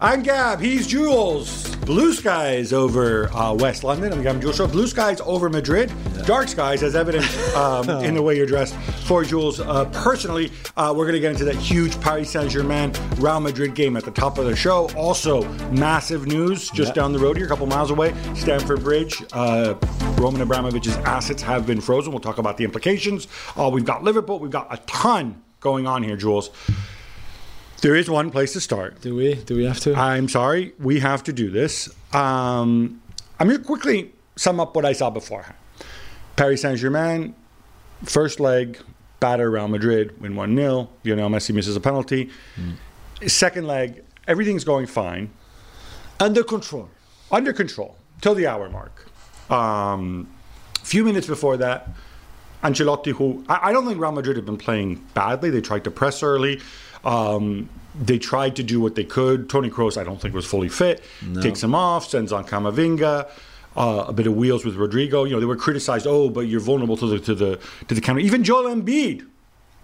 I'm Gab. He's Jules. Blue skies over uh, West London. I'm Gab Jules. So blue skies over Madrid. Dark skies, as evident um, in the way you're dressed. For Jules, uh, personally, uh, we're going to get into that huge Paris Saint Germain Real Madrid game at the top of the show. Also, massive news just down the road here, a couple miles away. Stamford Bridge. Uh, Roman Abramovich's assets have been frozen. We'll talk about the implications. Uh, we've got Liverpool. We've got a ton going on here, Jules. There is one place to start. Do we? Do we have to? I'm sorry, we have to do this. Um, I'm going to quickly sum up what I saw beforehand. Paris Saint Germain, first leg, batter Real Madrid, win 1 0. Lionel Messi misses a penalty. Second leg, everything's going fine, Under control. under control, till the hour mark. Um, a few minutes before that, Ancelotti, who I, I don't think Real Madrid have been playing badly. They tried to press early. Um, they tried to do what they could. Tony Kroos, I don't think was fully fit. Takes him off, sends on Camavinga. Uh, a bit of wheels with Rodrygo. You know they were criticized. Oh, but you're vulnerable to the to the to the counter. Even Joel Embiid,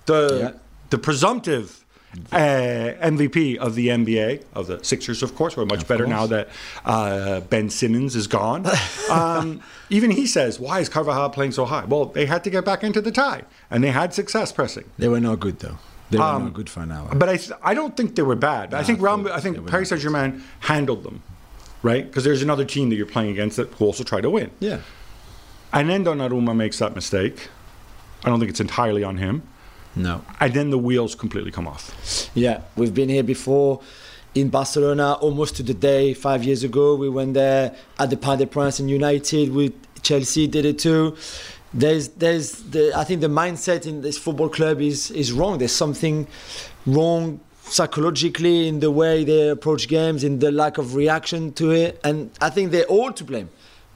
the Yeah. the presumptive uh, MVP of the NBA of the Sixers, of course. We're much better now that uh, Ben Simmons is gone. um, even he says, "Why is Carvajal playing so high?" Well, they had to get back into the tie, and they had success pressing. They were not good though. They were Um, not good for an hour. But I, I don't think they were bad. I think Real, I think Paris Saint Germain handled them, right? Because there's another team that you're playing against that will also try to win. yeah. And then Donnarumma makes that mistake. I don't think it's entirely on him. No. And then the wheels completely come off. Yeah, we've been here before in Barcelona almost to the day five years ago. We went there at the Parc des Princes and United with Chelsea did it too. There's, there's the, I think the mindset in this football club is, is wrong. There's something wrong psychologically in the way they approach games, in the lack of reaction to it. And I think they're all to blame.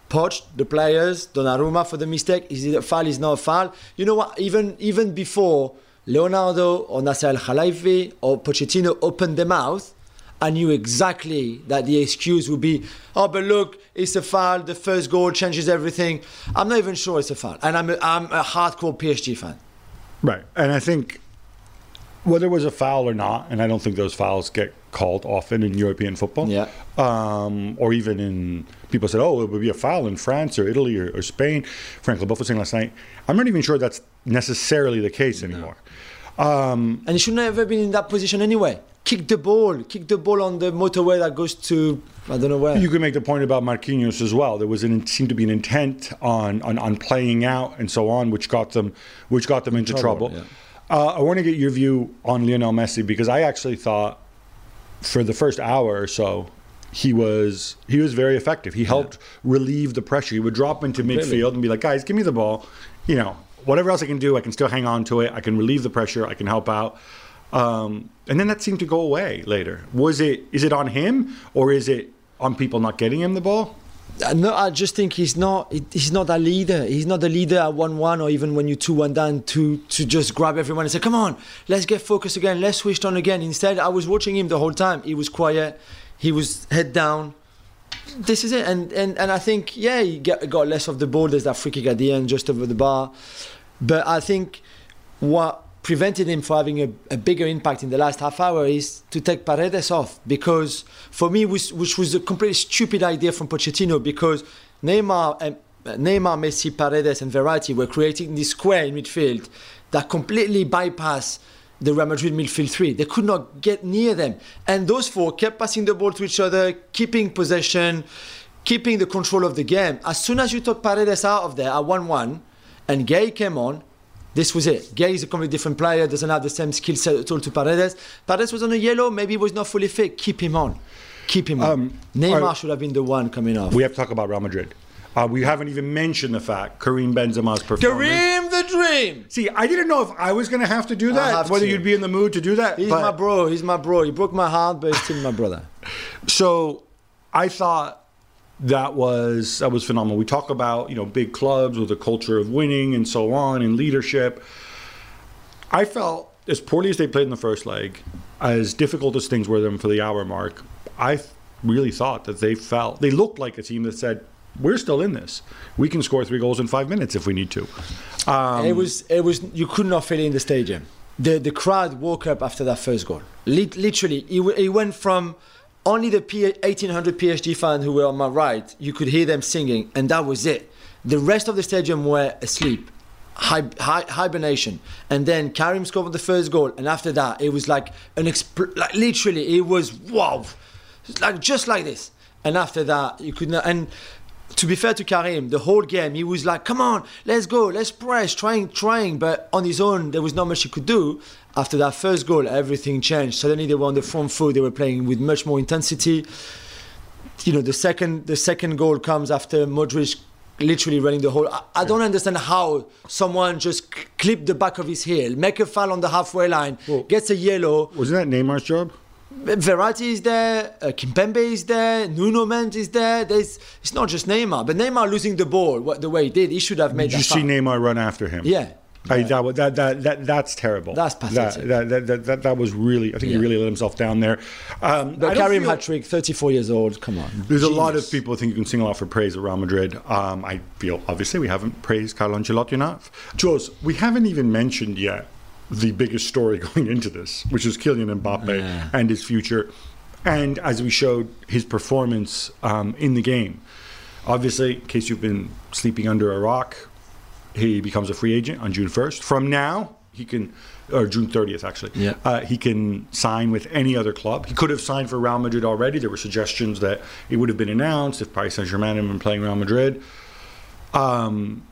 Poch, the players, Donnarumma for the mistake. Is it a foul? Is not a foul? You know what? Even even before Leonardo or Nasser Al Khelaifi or Pochettino opened their mouth, I knew exactly that the excuse would be, "Oh, but look, it's a foul. The first goal changes everything." I'm not even sure it's a foul, and I'm a, I'm a hardcore PSG fan. Right. And I think whether it was a foul or not, and I don't think those fouls get called often in European football. Yeah. Um, or even in people said, oh, it would be a foul in France or Italy or, or Spain. Frank Leboeuf was saying last night. I'm not even sure that's necessarily the case anymore. Um, And he should never have been in that position anyway. Kick the ball, kick the ball on the motorway that goes to I don't know where. You could make the point about Marquinhos as well. There was an seemed to be an intent on, on, on playing out and so on, which got them which got them into trouble. Trouble, Uh, I want to get your view on Lionel Messi because I actually thought for the first hour or so he was he was very effective. He helped relieve the pressure. He would drop into midfield and be like, "Guys, give me the ball. You know, whatever else I can do, I can still hang on to it. I can relieve the pressure. I can help out." Um, and then that seemed to go away later. Was it is it on him or is it on people not getting him the ball? Uh, No, I just think he's not. He's not a leader. He's not a leader at one-one, or even when you two-one down, to to just grab everyone and say, "Come on, let's get focused again. Let's switch on again." Instead, I was watching him the whole time. He was quiet. He was head down. This is it, and and, and I think yeah, he got, got less of the ball. There's that free kick at the end, just over the bar. But I think what prevented him from having a, a bigger impact in the last half hour is to take Paredes off because for me, was, which was a completely stupid idea from Pochettino because Neymar, and, uh, Neymar, Messi, Paredes, and Verratti were creating this square in midfield that completely bypassed the Real Madrid midfield three. They could not get near them, and those four kept passing the ball to each other, keeping possession, keeping the control of the game. As soon as you took Paredes out of there at one-one, and Gueye came on, this was it. Gueye is a completely different player, doesn't have the same skill set at all to Paredes. Paredes was on a yellow, maybe he was not fully fit. Keep him on. Keep him on. Um, Neymar are- should have been the one coming off. We have to talk about Real Madrid. Uh, we haven't even mentioned the fact Karim Benzema's performance. Kareem the Dream! See, I didn't know if I was going to have to do that, whether to. you'd be in the mood to do that. He's but- my bro. He's my bro. He broke my heart, but he's still my brother. So I thought that was that was phenomenal. We talk about you know big clubs with a culture of winning and so on and leadership. I felt as poorly as they played in the first leg, as difficult as things were them for the hour mark. I really thought that they felt they looked like a team that said. We're still in this. We can score three goals in five minutes if we need to. Um, it was it was you could not feel it in the stadium. The the crowd woke up after that first goal. Literally, it, w- it went from only the 1800 PSG fans who were on my right, you could hear them singing, and that was it. The rest of the stadium were asleep, hi- hi- hibernation. And then Karim scored the first goal, and after that, it was like an expl- like literally, it was wow, like just like this. And after that, you could not. And to be fair to Karim, the whole game he was like, "Come on, let's go, let's press, trying, trying." But on his own, there was not much he could do. After that first goal, everything changed. Suddenly, they were on the front foot. They were playing with much more intensity. You know, the second the second goal comes after Modric literally running the whole. I, I don't understand how someone just clip the back of his heel, make a foul on the halfway line, Well- gets a yellow. Wasn't that Neymar's job? Verratti is there, uh, Kimpembe is there, Nuno Mendes is there. There's, it's not just Neymar, but Neymar losing the ball what, the way he did, he should have made Did you that see foul. Neymar run after him? Yeah. I, Yeah. that, wa- that, that, that, that's terrible. That's That, pathetic. that, that, that, that, that was really, I think he really let himself down there. Um, But Karim feel- hat trick, 34 years old. Come on. There's a lot of people who think you can single out for praise at Real Madrid. Um, I feel obviously we haven't praised Carlo Ancelotti enough. Jules, we haven't even mentioned yet the biggest story going into this, which is Kylian Mbappe Yeah. and his future, and as we showed his performance um, in the game. Obviously, in case you've been sleeping under a rock, he becomes a free agent on June 1st. From now, he can, or June 30th actually, Yeah. uh, he can sign with any other club. He could have signed for Real Madrid already. There were suggestions that it would have been announced if Paris Saint Germain had been playing Real Madrid. Um,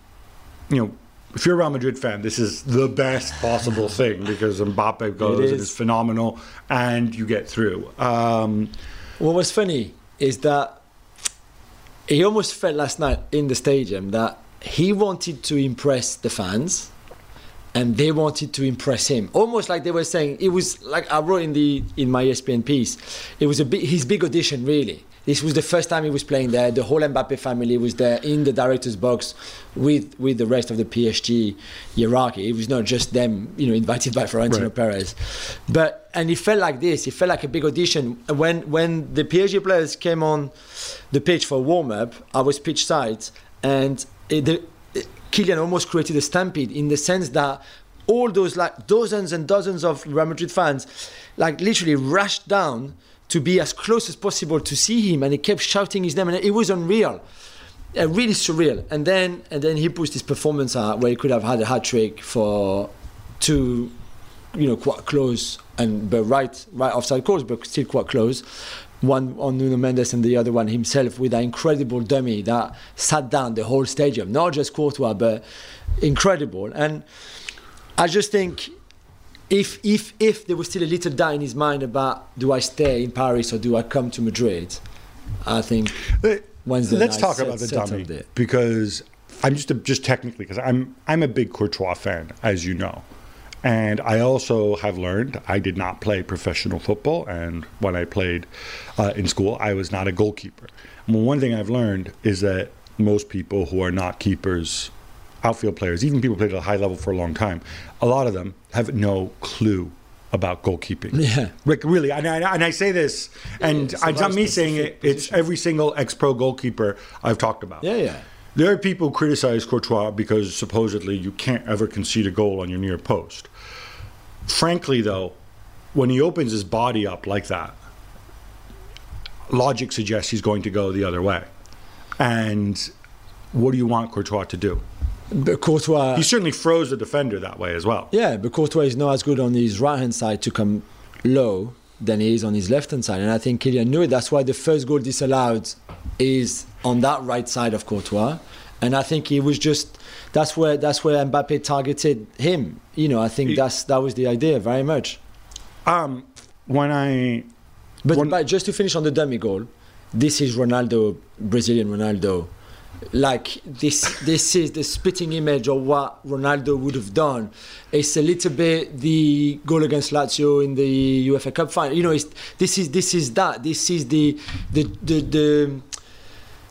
you know, if you're a Real Madrid fan, this is the best possible thing because Mbappe goes and is. is phenomenal, and you get through. Um, What was funny is that he almost felt last night in the stadium that he wanted to impress the fans and they wanted to impress him almost like they were saying it was like i wrote in the in my espn piece it was a big, his big audition really this was the first time he was playing there. The whole mbappe family was there in the director's box with with the rest of the psg hierarchy. It was not just them you know invited by florentino Right. perez. But and it felt like this. It felt like a big audition. When when the psg players came on the pitch for warm-up i was pitch side and it, the, Kylian almost created a stampede in the sense that all those like dozens and dozens of Real Madrid fans like literally rushed down to be as close as possible to see him and he kept shouting his name and it was unreal. Uh, really surreal. And then and then he pushed his performance out where he could have had a hat trick for two you know quite close and but right right offside course but still quite close. One on Nuno Mendes and the other one himself with an incredible dummy that sat down the whole stadium. Not just Courtois but incredible. And I just think if if if there was still a little doubt in his mind about do I stay in Paris or do I come to Madrid I think Wednesday Let's talk set- about the dummy it. because I'm just a, just technically because I'm I'm a big Courtois fan, as you know, and I also have learned I did not play professional football, and when I played uh, in school, I was not a goalkeeper. Well, one thing I've learned is that most people who are not keepers, outfield players, even people who played at a high level for a long time, a lot of them have no clue about goalkeeping. Yeah. Rick, really, and I, and I say this, and it's a it's not me saying it. specific It's position. every single ex-pro goalkeeper I've talked about. yeah yeah There are people who criticize Courtois because supposedly you can't ever concede a goal on your near post. Frankly, though, when he opens his body up like that, logic suggests he's going to go the other way. And what do you want Courtois to do? But Courtois He certainly froze the defender that way as well. Yeah, but Courtois is not as good on his right hand side to come low than he is on his left hand side. And I think Kylian knew it. That's why the first goal disallowed is on that right side of Courtois. And I think he was just that's where that's where Mbappe targeted him. You know, I think He- that's that was the idea very much. Um, when I But, One- but just to finish on the dummy goal, this is Ronaldo, Brazilian Ronaldo. Like this, this is the spitting image of what Ronaldo would have done. It's a little bit the goal against Lazio in the UEFA Cup final. You know, it's, this is this is that. This is the the the. the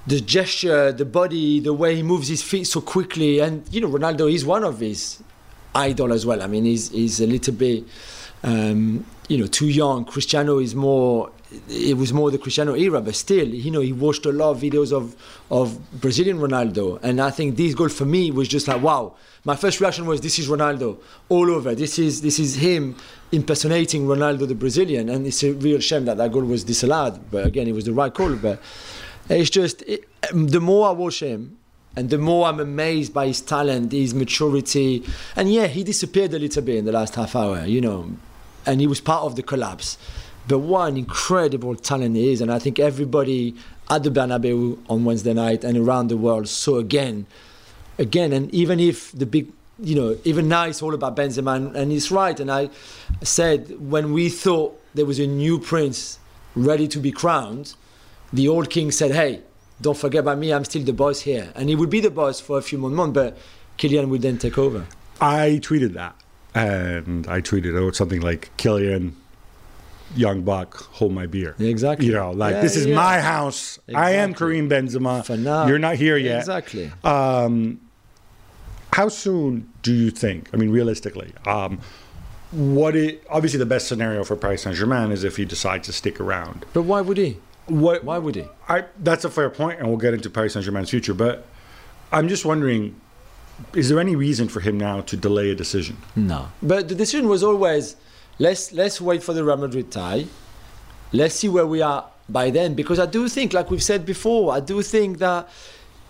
the gesture, the body, the way he moves his feet so quickly, and you know Ronaldo is one of his idol as well. I mean, he's he's a little bit, um, you know, too young. Cristiano is more it was more the Cristiano era, but still, you know, he watched a lot of videos of of Brazilian Ronaldo, and I think this goal for me was just like wow. My first reaction was this is Ronaldo all over. This is this is him impersonating Ronaldo the Brazilian, and it's a real shame that that goal was disallowed. But again, it was the right call. But it's just it, the more I watch him, and the more I'm amazed by his talent, his maturity, and yeah, he disappeared a little bit in the last half hour, you know, and he was part of the collapse. But an incredible talent he is, and I think everybody at the Bernabeu on Wednesday night and around the world saw again, again, and even if the big, you know, even now it's all about Benzema, and, and he's right. And I said when we thought there was a new prince ready to be crowned, the old king said, "Hey, don't forget about me. I'm still the boss here," and he would be the boss for a few more months, but Kylian would then take over. I tweeted that, and I tweeted out something like Kylian, young buck, hold my beer. Exactly. You know, like Yeah, this is yeah. my house. I am Exactly. Karim Benzema. For now, You're not here yet. Exactly. Um, how soon do you think? I mean, realistically, um, what it obviously the best scenario for Paris Saint Germain is if he decides to stick around. But why would he? What? Why would he? I that's a fair point, and we'll get into Paris Saint Germain's future. But I'm just wondering, is there any reason for him now to delay a decision? No. But the decision was always let's let's wait for the Real Madrid tie. Let's see where we are by then because I do think like we've said before, I do think that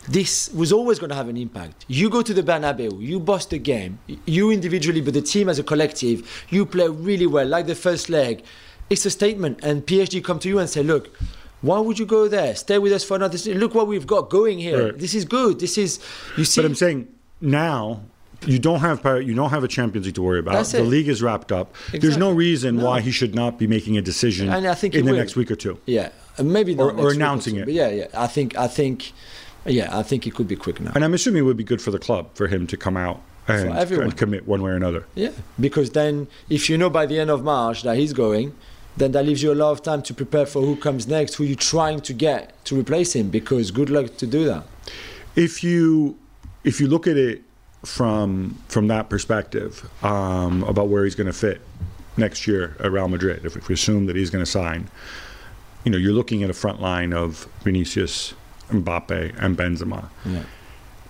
this was always going to have an impact. You go to the Bernabeu, you bust the game, you individually, but the team as a collective, you play really well, like the first leg. It's a statement, and PSG come to you and say, "Look, why would you go there? Stay with us for another. Look what we've got going here. Right. This is good. This is you see." But I'm saying now you don't have Paris, you don't have a Champions League to worry about. That's the it. league is wrapped up. There's no reason No. why he should not be making a decision And I think in the will. next week or two. Yeah, maybe Or- or announcing two, it. But yeah, yeah. I think, I think, yeah, I think it could be quick now. And I'm assuming it would be good for the club for him to come out and, and commit one way or another. Yeah, because then if you know by the end of March that he's going, then that leaves you a lot of time to prepare for who comes next, who you're trying to get to replace him. Because good luck to do that. If you if you look at it from from that perspective um, about where he's going to fit next year at Real Madrid, if, if we assume that he's going to sign, you know, you're looking at a front line of Vinicius, Mbappe, and Benzema. Yeah.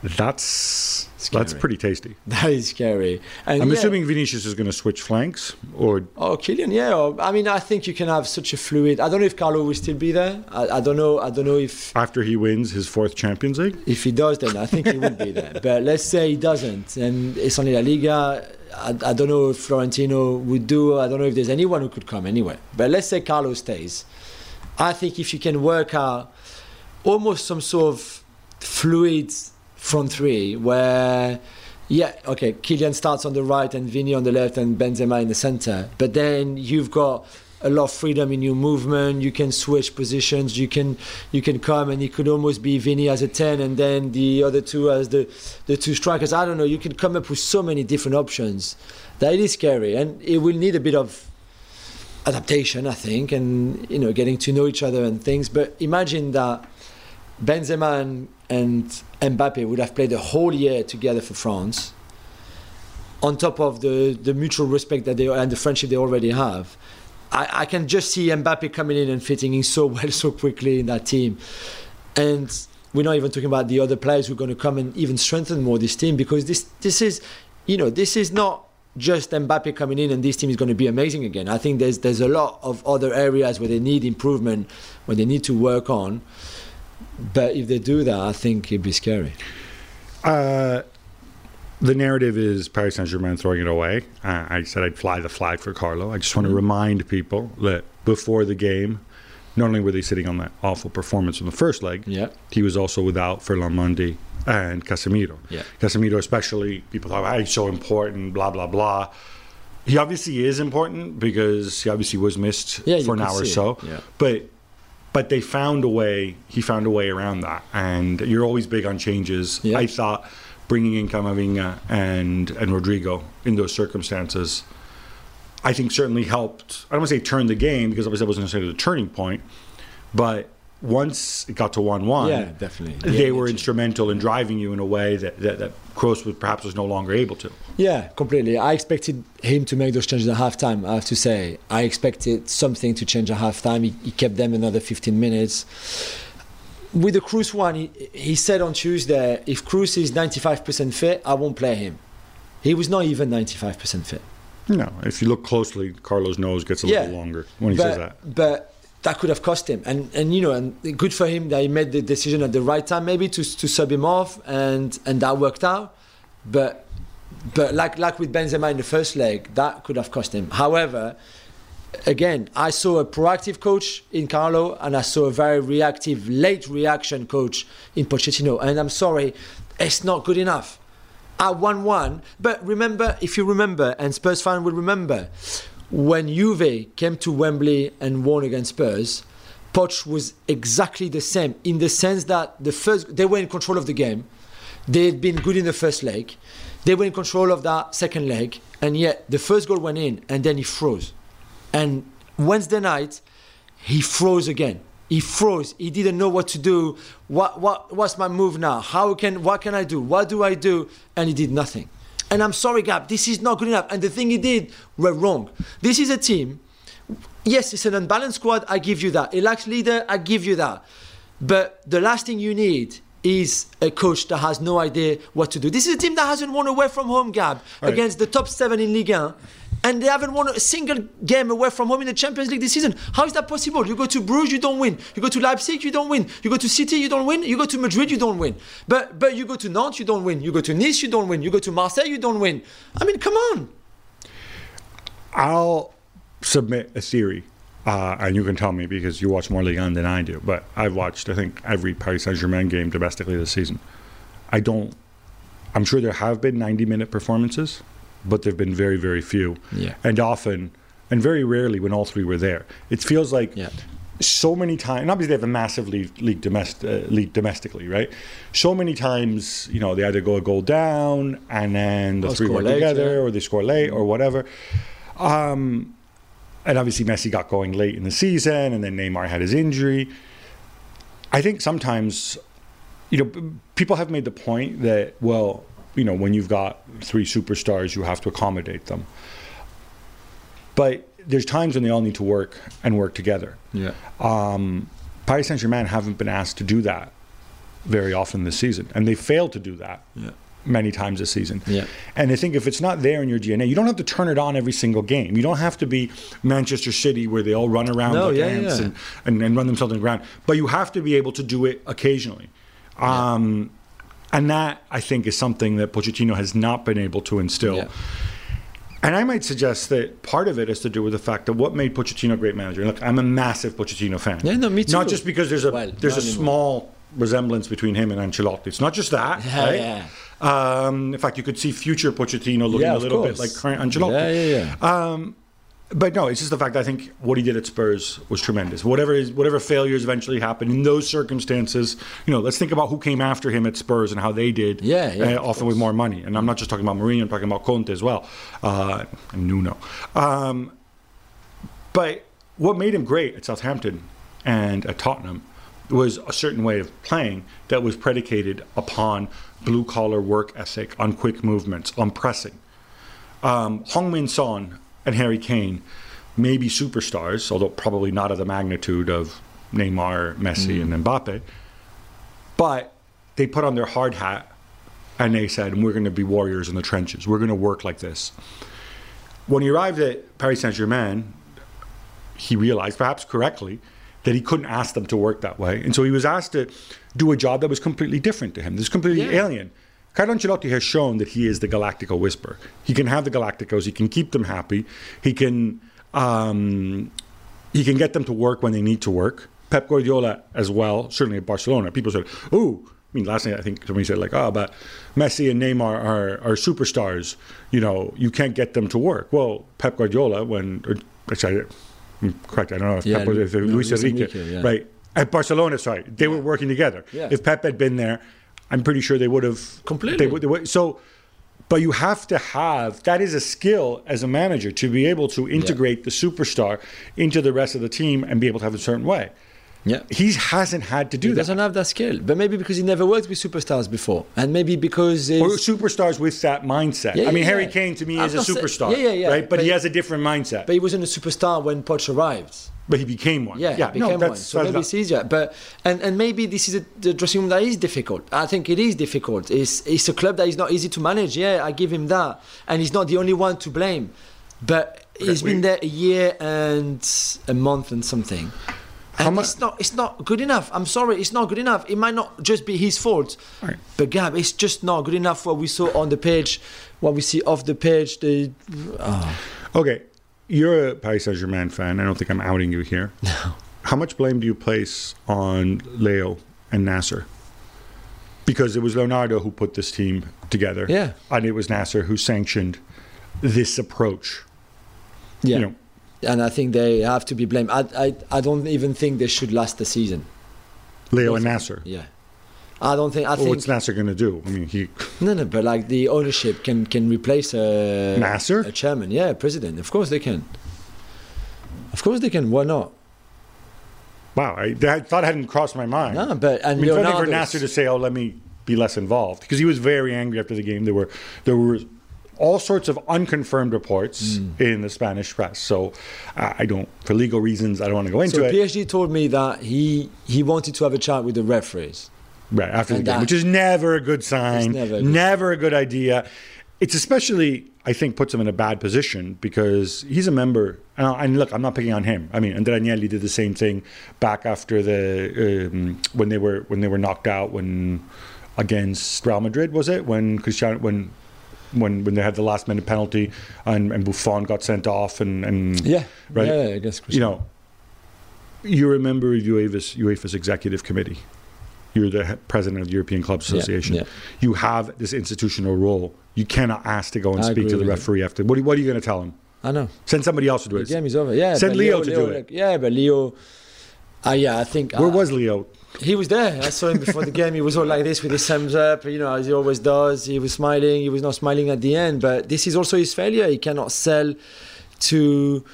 That's Scary. that's pretty tasty. That is scary. And I'm yeah, assuming Vinicius is going to switch flanks, or Oh, Kylian, yeah. Or, I mean, I think you can have such a fluid. I don't know if Carlo will still be there. I, I don't know. I don't know if after he wins his fourth Champions League. If he does, then I think he will be there. But let's say he doesn't, and it's only La Liga. I, I don't know if Florentino would do. I don't know if there's anyone who could come anyway. But let's say Carlo stays. I think if you can work out almost some sort of fluid front three where. Yeah, okay. Kylian starts on the right and Vini on the left and Benzema in the center. But then you've got a lot of freedom in your movement. You can switch positions. You can you can come and it could almost be Vini as a ten and then the other two as the the two strikers. I don't know. You can come up with so many different options that it is scary and it will need a bit of adaptation, I think, and you know getting to know each other and things. But imagine that Benzema and, and Mbappe would have played a whole year together for France, on top of the, the mutual respect that they and the friendship they already have. I, I can just see Mbappe coming in and fitting in so well so quickly in that team, and we're not even talking about the other players who are going to come and even strengthen more this team because this this is, you know, this is not just Mbappe coming in and this team is going to be amazing again. I think there's there's a lot of other areas where they need improvement, where they need to work on. But if they do that, I think it'd be scary. Uh, the narrative is Paris Saint Germain throwing it away. Uh, I said I'd fly the flag for Carlo. I just want to remind people that before the game, not only were they sitting on that awful performance in the first leg, Yeah. he was also without Ferland Mendy and Casemiro. Yeah. Casemiro, especially, people thought, oh, he's so important, blah, blah, blah. He obviously is important because he obviously was missed Yeah, for an hour or so. Yeah. But but they found a way. He found a way around that. And you're always big on changes. Yeah. I thought bringing in Camavinga and and Rodrygo in those circumstances, I think certainly helped. I don't want to say turn the game because obviously that wasn't necessarily the turning point, but once it got to one-one, Yeah, definitely. they Yeah, were instrumental in driving you in a way that that, that Kroos was perhaps was no longer able to. Yeah, completely. I expected him to make those changes at halftime. I have to say, I expected something to change at halftime. He, he kept them another 15 minutes. With the Kroos one, he, he said on Tuesday, if Kroos is 95% fit, I won't play him. He was not even 95% fit. No, if you look closely, Carlos' nose gets a Yeah. little longer when he but, says that. But that could have cost him. And and you know, and good for him that he made the decision at the right time, maybe to to sub him off, and and that worked out. But but like like with Benzema in the first leg, that could have cost him. However, again, I saw a proactive coach in Carlo, and I saw a very reactive, late reaction coach in Pochettino. And I'm sorry, it's not good enough. At 1 1, but remember, if you remember, and Spurs fan will remember, when Juve came to Wembley and won against Spurs, Poch was exactly the same in the sense that the first they were in control of the game. They had been good in the first leg. They were in control of that second leg, and yet the first goal went in, and then he froze. And Wednesday night, he froze again. He froze. He didn't know what to do. What what what's my move now? How can what can I do? What do I do? And he did nothing. And I'm sorry, Gab, this is not good enough. And the thing he did were wrong. This is a team. Yes, it's an unbalanced squad. I give you that. It lacks leader. I give you that. But the last thing you need is a coach that has no idea what to do. This is a team that hasn't won away from home, Gab, Right. against the top seven in Ligue 1. And they haven't won a single game away from home in the Champions League this season. How is that possible? You go to Bruges, you don't win. You go to Leipzig, you don't win. You go to City, you don't win. You go to Madrid, you don't win. But but you go to Nantes, you don't win. You go to Nice, you don't win. You go to Marseille, you don't win. I mean, come on. I'll submit a theory, uh, and you can tell me because you watch more Ligue 1 than I do. But I've watched, I think, every Paris Saint Germain game domestically this season. I don't. I'm sure there have been 90 minute performances, but there've been very, very few. Yeah. And often, and very rarely when all three were there. It feels like Yeah. so many times, and obviously they have a massive league, league, domest, uh, league domestically, right? So many times, you know, they either go a goal down and then the three work late, together, yeah. or they score late, or whatever. Um, and obviously Messi got going late in the season, and then Neymar had his injury. I think sometimes, you know, people have made the point that well, you know, when you've got three superstars, you have to accommodate them. But there's times when they all need to work and work together. Yeah. Um, Paris Saint Germain haven't been asked to do that very often this season, and they failed to do that Yeah. many times this season. Yeah. And I think if it's not there in your DNA, you don't have to turn it on every single game. You don't have to be Manchester City where they all run around No, like yeah, ants yeah. And, and, and run themselves on the ground. But you have to be able to do it occasionally. Um, And that, I think, is something that Pochettino has not been able to instill. Yeah. And I might suggest that part of it has to do with the fact that what made Pochettino a great manager. Look, I'm a massive Pochettino fan. Yeah, no, me too. Not just because there's a Well, there's a anymore. small resemblance between him and Ancelotti. It's not just that. Yeah, right? yeah. Um, in fact, you could see future Pochettino looking Yeah, a little bit like current Ancelotti. Yeah, yeah, yeah. But no, it's just the fact that I think what he did at Spurs was tremendous. Whatever his, whatever failures eventually happened in those circumstances, you know, let's think about who came after him at Spurs and how they did. Yeah, yeah, uh, of often with more money. And I'm not just talking about Mourinho, I'm talking about Conte as well, uh, and Nuno. Um, but what made him great at Southampton and at Tottenham was a certain way of playing that was predicated upon blue collar work ethic, on quick movements, on pressing. Um, Heung-min Son and Harry Kane may be superstars, although probably not of the magnitude of Neymar, Messi, mm. and Mbappe. But they put on their hard hat and they said, We're going to be warriors in the trenches. We're going to work like this. When he arrived at Paris Saint Germain, he realized, perhaps correctly, that he couldn't ask them to work that way. And so he was asked to do a job that was completely different to him. This is completely Yeah. alien. Carlo Ancelotti has shown that he is the Galactico whisperer. He can have the Galacticos. He can keep them happy. He can um, he can get them to work when they need to work. Pep Guardiola as well, certainly at Barcelona. People said, "Ooh." I mean, last night I think somebody said like, "Oh, but Messi and Neymar are are superstars. You know, you can't get them to work." Well, Pep Guardiola, when or, actually, I'm correct. I don't know if Yeah, Pep was if no, Luis Luis Enrique, Enrique, yeah. right? At Barcelona, sorry, they were working together. Yeah. If Pep had been there, I'm pretty sure they would have Completely. They would, they would, so, but you have to have that is a skill as a manager to be able to integrate the superstar into the rest of the team and be able to have a certain way. Yeah. he hasn't had to do He that. doesn't have that skill, but maybe because he never worked with superstars before, and maybe because Or superstars with that mindset. Yeah, I mean, yeah, Harry. Kane to me I'm is a not say- superstar, yeah, yeah, yeah. right? But, he has a different mindset. but he wasn't a superstar when Poch arrived. But he became one. Yeah, yeah. became no, one. So maybe it's easier. But and, and maybe this is a, the dressing room that is difficult. I think it is difficult. It's it's a club that is not easy to manage. Yeah, I give him that, and he's not the only one to blame. But he's we- been there a year and a month and something. And it's not it's not good enough. I'm sorry, it's not good enough. It might not just be his fault. Right. But Gab, it's just not good enough what we saw on the page, what we see off the page. The oh. Okay, you're a Paris Saint Germain fan. I don't think I'm outing you here. No. How much blame do you place on Leo and Nasser? Because it was Leonardo who put this team together. Yeah. And it was Nasser who sanctioned this approach. yeah. You know, and I think they have to be blamed. I, I, I don't even think they should last the season. Leo and Nasser. Yeah, I don't think. I Well, think what's Nasser going to do? I mean, he no, no. But like the ownership can can replace a Nasser? a chairman. Yeah, a president. Of course they can. Of course they can. Why not? wow. I, that thought hadn't crossed my mind. No, but I and mean, it's one for Nasser to say, "Oh, let me be less involved," because he was very angry after the game. There were there were all sorts of unconfirmed reports Hmm. in the Spanish press. So uh, I don't, for legal reasons, I don't want to go into it. So it. PSG told me that he he wanted to have a chat with the referees. Right after the And game, that- which is never a good sign. never a Never, good a good idea. It's especially, I think, puts him in a bad position because he's a member. And, I- and look, I'm not picking on him. I mean, Andrea Agnelli did the same thing back after the um, when they were when they were knocked out when against Real Madrid was it when Cristiano when when when they had the last minute penalty and, and Buffon got sent off and, and Yeah, right Yeah, I guess. you know, you're a member of UEFA's, UEFA's executive committee. You're the president of the European Club Association. yeah. You have this institutional role. You cannot ask to go and I speak to the with you. referee after. What are, what are you going to tell him? I know. Send somebody else to do The it. game is over. Yeah. Send but Leo to do it. like- yeah, but Leo. Uh, yeah, I think. Where uh, was Leo? He was there. I saw him before the game. He was all like this with his thumbs up, you know, as he always does. He was smiling. He was not smiling at the end. But this is also his failure. He cannot sell to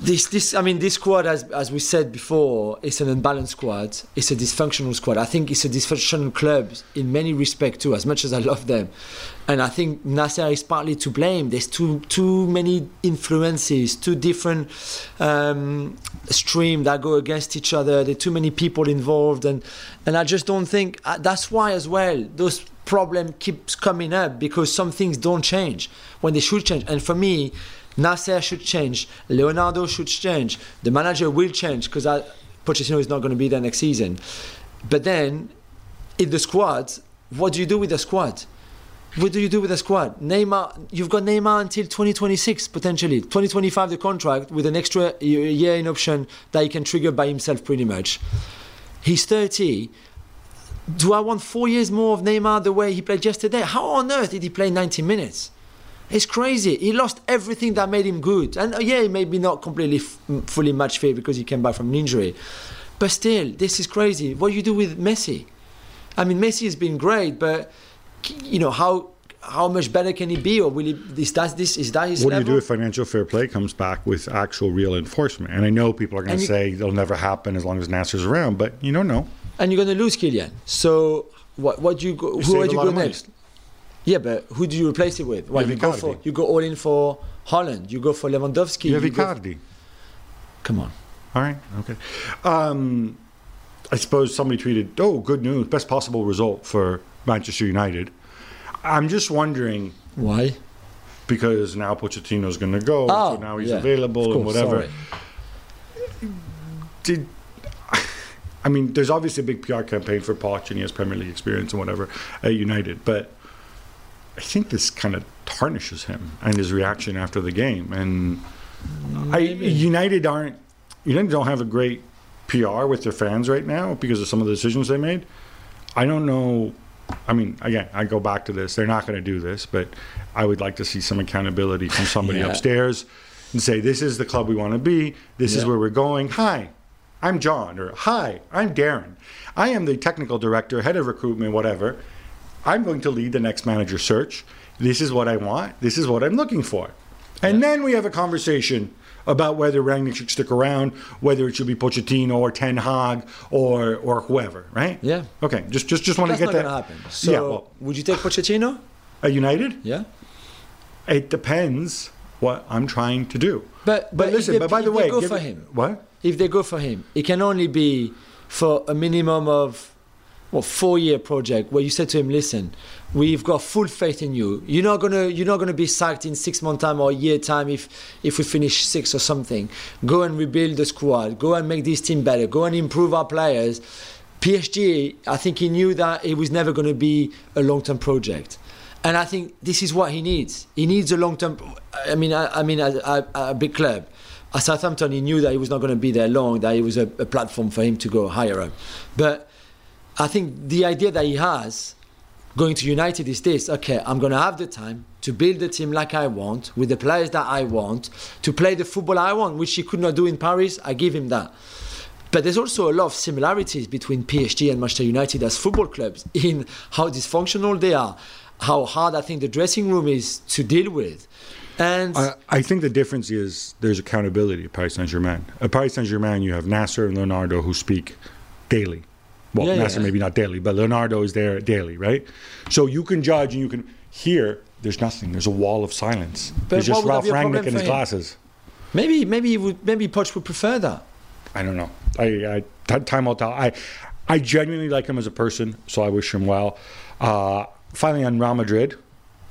this. This, I mean, this squad, as as we said before, it's an unbalanced squad. It's a dysfunctional squad. I think it's a dysfunctional club in many respects too. As much as I love them, and I think Nasser is partly to blame. There's too too many influences, too different um, stream that go against each other. There are too many people involved, and and I just don't think uh, that's why as well those problem keeps coming up because some things don't change when they should change. And for me, Nasser should change, Leonardo should change, the manager will change because Pochettino is not going to be there next season. But then in the squad, what do you do with the squad? What do you do with the squad? Neymar, you've got Neymar until 2026 potentially, 2025 the contract with an extra year in option that he can trigger by himself pretty much. He's 30. Do I want four years more of Neymar the way he played yesterday? How on earth did he play 90 minutes? It's crazy. He lost everything that made him good. And uh, yeah, he may be not completely f- fully match fit because he came back from an injury. But still, this is crazy. What do you do with Messi? I mean, Messi has been great, but you know how how much better can he be, or will he? Is that this? Is that his What do you do if financial fair play comes back with actual real enforcement? And I know people are going to say it'll never happen as long as Nasser's around, but you don't know. and you're going to lose Kylian. So what? What do you go? You who are you lot go money. next? Yeah, but who do you replace it with? Well, You you go for you go all in for Haaland. You go for Lewandowski. You have you Icardi. Come on. All right. Okay. Um, I suppose somebody tweeted, "Oh, good news! Best possible result for Manchester United." I'm just wondering Why? because now Pochettino's going to go, Oh, so now he's yeah, available of and whatever. sorry. Did I mean? There's obviously a big PR campaign for Poch, and he has Premier League experience and whatever at United, but I think this kind of tarnishes him and his reaction after the game. And I, United aren't United don't have a great PR with their fans right now because of some of the decisions they made. I don't know. I mean, again, I go back to this. They're not going to do this, but I would like to see some accountability from somebody Yeah. upstairs and say, "This is the club we want to be. This is where we're going." Hi, I'm John, or Hi, I'm Darren. I am the technical director, head of recruitment, whatever. I'm going to lead the next manager search. This is what I want. This is what I'm looking for. And then we have a conversation about whether Rangnick should stick around, whether it should be Pochettino or Ten Hag or or whoever, right? Yeah. Okay. Just just just want That's to get to that. happen. So, yeah. Well, would you take Pochettino? at United, Yeah. it depends what I'm trying to do. But- but but listen. they- but by the if they way, go for it- him. What? If they go for him, it can only be for a minimum of what four year project where you said to him, "Listen, we've got full faith in you. You're not gonna you're not gonna be sacked in six month time or a year time if if we finish six or something. Go and rebuild the squad. Go and make this team better. Go and improve our players." PSG, I think he knew that it was never going to be a long term project. And I think this is what he needs. He needs a long term. I mean, I, I mean, a, a, a big club. At Southampton, he knew that he was not going to be there long. That it was a, a platform for him to go higher up. But I think the idea that he has going to United is this: okay, I'm going to have the time to build the team like I want, with the players that I want, to play the football I want, which he could not do in Paris. I give him that. But there's also a lot of similarities between PSG and Manchester United as football clubs in how dysfunctional they are, how hard I think the dressing room is to deal with. And I, I think the difference is there's accountability at Paris Saint Germain. At Paris Saint Germain, you have Nasser and Leonardo who speak daily. Well, Yeah, yeah. Maybe not daily, but Leonardo is there daily, right? So you can judge and you can. hear. there's nothing. There's a wall of silence. But there's just Ralph that be a problem Rangnick and his glasses. maybe maybe he would maybe Poch would prefer that. I don't know. I, I time will tell. I I genuinely like him as a person, so I wish him well. Uh, finally, on Real Madrid,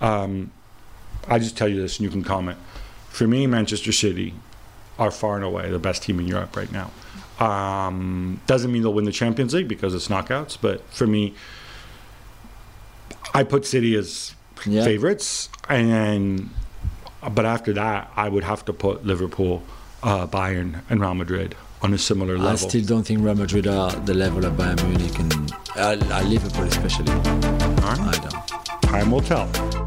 um, I just tell you this, and you can comment. For me, Manchester City are far and away the best team in Europe right now. Um, doesn't mean they'll win the Champions League because it's knockouts, but for me, I put City as Yeah. favorites, and but after that, I would have to put Liverpool, uh, Bayern, and Real Madrid on a similar level. I still don't think Real Madrid are the level of Bayern Munich and uh, Liverpool especially. All right. I don't. Time will tell.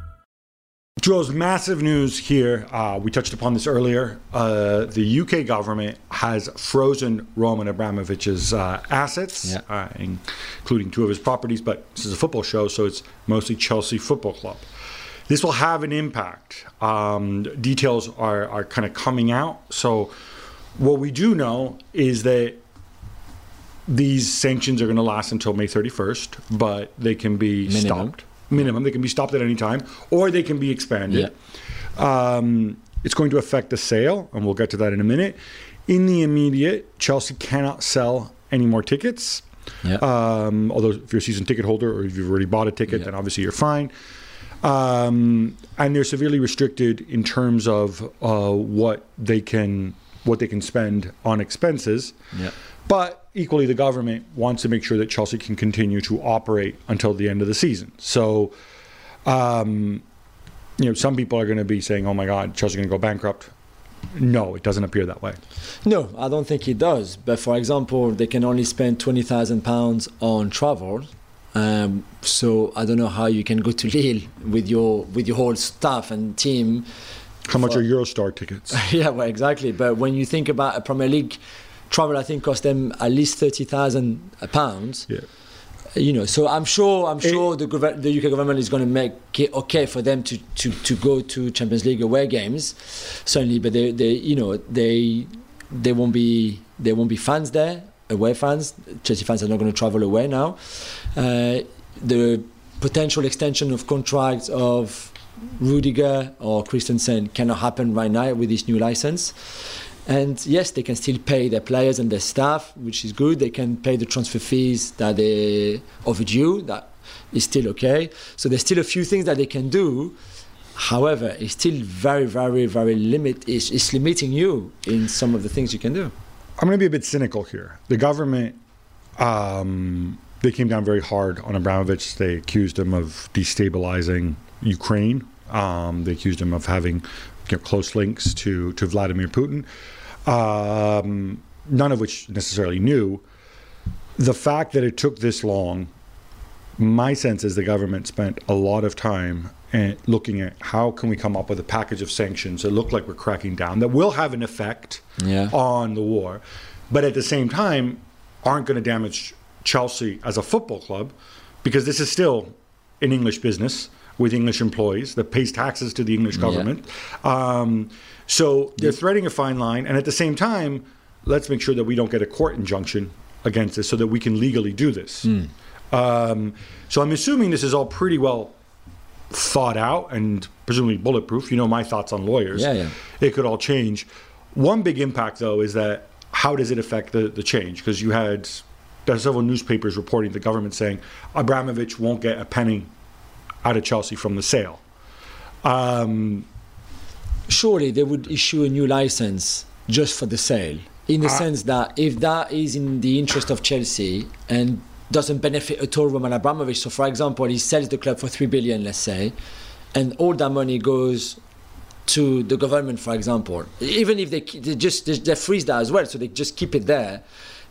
Jules, massive news here. Uh, we touched upon this earlier. Uh, the UK government has frozen Roman Abramovich's uh, assets, Yeah. uh, including two of his properties. But this is a football show, so it's mostly Chelsea Football Club. This will have an impact. Um, details are, are kind of coming out. So, what we do know is that these sanctions are going to last until May 31st, but they can be Minimum. stopped. Minimum. They can be stopped at any time, or they can be expanded. Um, it's going to affect the sale, and we'll get to that in a minute. In the immediate, Chelsea cannot sell any more tickets. Yeah. Um, although if you're a season ticket holder or if you've already bought a ticket, Yeah. then obviously you're fine. Um, and they're severely restricted in terms of uh, what they can what they can spend on expenses. Yeah. But equally, the government wants to make sure that Chelsea can continue to operate until the end of the season. So, um, you know, some people are going to be saying, "Oh my God, Chelsea's going to go bankrupt." No, it doesn't appear that way. No, I don't think it does. But for example, they can only spend twenty thousand pounds on travel. Um, so I don't know how you can go to Lille with your with your whole staff and team. How much are Eurostar tickets? yeah, well, exactly. But when you think about a Premier League travel, I think cost them at least thirty thousand pounds. yeah. You know, so I'm sure I'm sure the gov- the UK government is going to make it okay for them to, to, to go to Champions League away games, certainly. But they, they you know they they won't be there won't be fans there away fans. Chelsea fans are not going to travel away now. Uh, the potential extension of contracts of Rudiger or Christensen cannot happen right now with this new license. And yes, they can still pay their players and their staff, which is good. They can pay the transfer fees that they overdue. That is still okay. So there's still a few things that they can do. However, it's still very, very, very limit. It's, it's limiting you in some of the things you can do. I'm going to be a bit cynical here. The government, um, they came down very hard on Abramovich. They accused him of destabilizing Ukraine. Um, they accused him of having you know, close links to to Vladimir Putin, um, none of which necessarily new. The fact that it took this long, my sense is the government spent a lot of time and looking at how can we come up with a package of sanctions that look like we're cracking down that will have an effect Yeah. on the war, but at the same time aren't going to damage Chelsea as a football club because this is still an English business with English employees that pays taxes to the English government. Um, so they're threading a fine line, and at the same time, let's make sure that we don't get a court injunction against this so that we can legally do this. Um, so I'm assuming this is all pretty well thought out and presumably bulletproof. You know my thoughts on lawyers. Yeah, yeah. It could all change. One big impact, though, is that how does it affect the, the change? Because you had there several newspapers reporting the government saying Abramovich won't get a penny out of Chelsea from the sale. Um, surely they would issue a new license just for the sale in the sense that if that is in the interest of Chelsea and doesn't benefit at all Roman Abramovich so for example he sells the club for 3 billion let's say and all that money goes to the government for example even if they, they just they, they freeze that as well so they just keep it there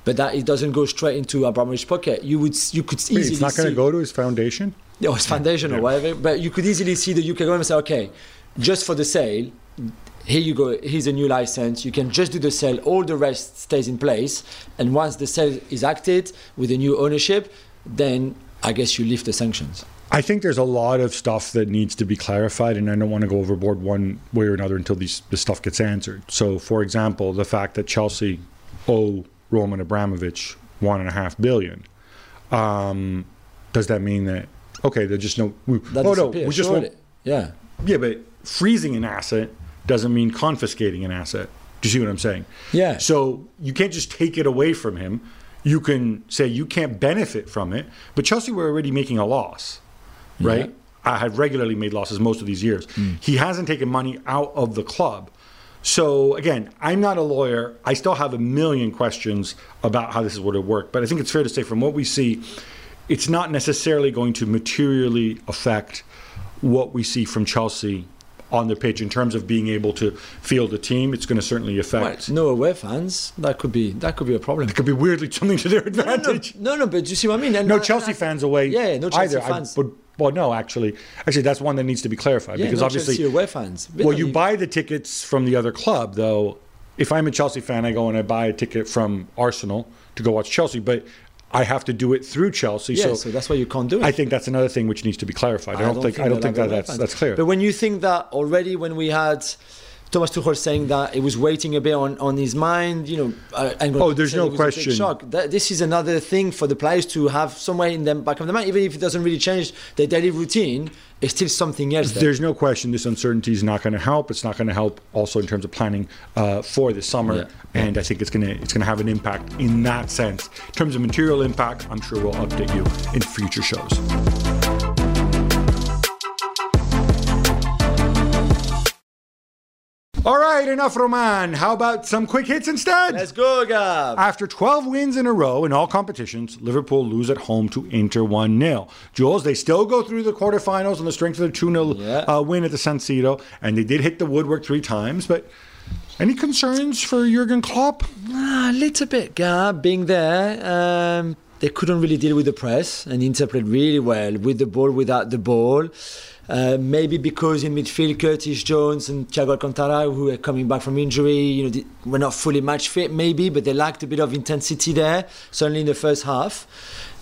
but that it doesn't go straight into Abramovich's pocket you would you could easily it's not going to go to his foundation. Or his foundation or whatever. But you could easily see the UK government say, okay, just for the sale, here you go. Here's a new license. You can just do the sale. All the rest stays in place. And once the sale is acted with a new ownership, then I guess you lift the sanctions. I think there's a lot of stuff that needs to be clarified, and I don't want to go overboard one way or another until these, this stuff gets answered. So, for example, the fact that Chelsea owe Roman Abramovich one and a half billion, um, does that mean that okay, there's just no? We, That oh no, we just won't. Yeah. Yeah, but freezing an asset doesn't mean confiscating an asset. Do you see what I'm saying? Yeah. So you can't just take it away from him. You can say you can't benefit from it, but Chelsea were already making a loss, right? I have regularly made losses most of these years. Mm. He hasn't taken money out of the club. So again, I'm not a lawyer. I still have a million questions about how this is going to work, but I think it's fair to say from what we see, it's not necessarily going to materially affect what we see from Chelsea on the pitch in terms of being able to field a team. It's going to certainly affect. Well, no away fans. That could be that could be a problem. It could be weirdly something to their No, no, advantage. no, no, but do you see what I mean? And No, Chelsea and- fans away. Yeah, no Chelsea either. I fans. would- well, no, actually, actually, that's one that needs to be clarified yeah, because no obviously, Chelsea away fans. But well, no, you buy the tickets from the other club, though. If I'm a Chelsea fan, I go and I buy a ticket from Arsenal to go watch Chelsea, but I have to do it through Chelsea. Yeah, so, so that's why you can't do it. I think that's another thing which needs to be clarified. I don't, think, I don't think they'll that have that's that's clear. But when you think that already, when we had Thomas Tuchel saying that it was waiting a bit on, on his mind, you know, uh, and Oh, there's no it was a big question. Shock. That, this is another thing for the players to have somewhere in the back of the mind, even if it doesn't really change their daily routine. It's still something else. There. There's no question this uncertainty is not going to help. It's not going to help also in terms of planning uh, for the summer, Yeah. and I think it's going to it's going to have an impact in that sense. In terms of material impact, I'm sure we'll update you in future shows. All right, enough Roman. How about some quick hits instead? Let's go, Gab. After 12 wins in a row in all competitions, Liverpool lose at home to Inter 1 0. Jules, they still go through the quarterfinals on the strength of their 2 0 Yeah. uh, win at the San Siro, and they did hit the woodwork three times. But any concerns for Jurgen Klopp? Ah, a little bit, Gab, being there. Um, they couldn't really deal with the press and Inter played really well with the ball, without the ball. Uh, maybe because in midfield, Curtis Jones and Thiago Alcantara, who are coming back from injury, you know, were not fully match fit, maybe, but they lacked a bit of intensity there, certainly in the first half.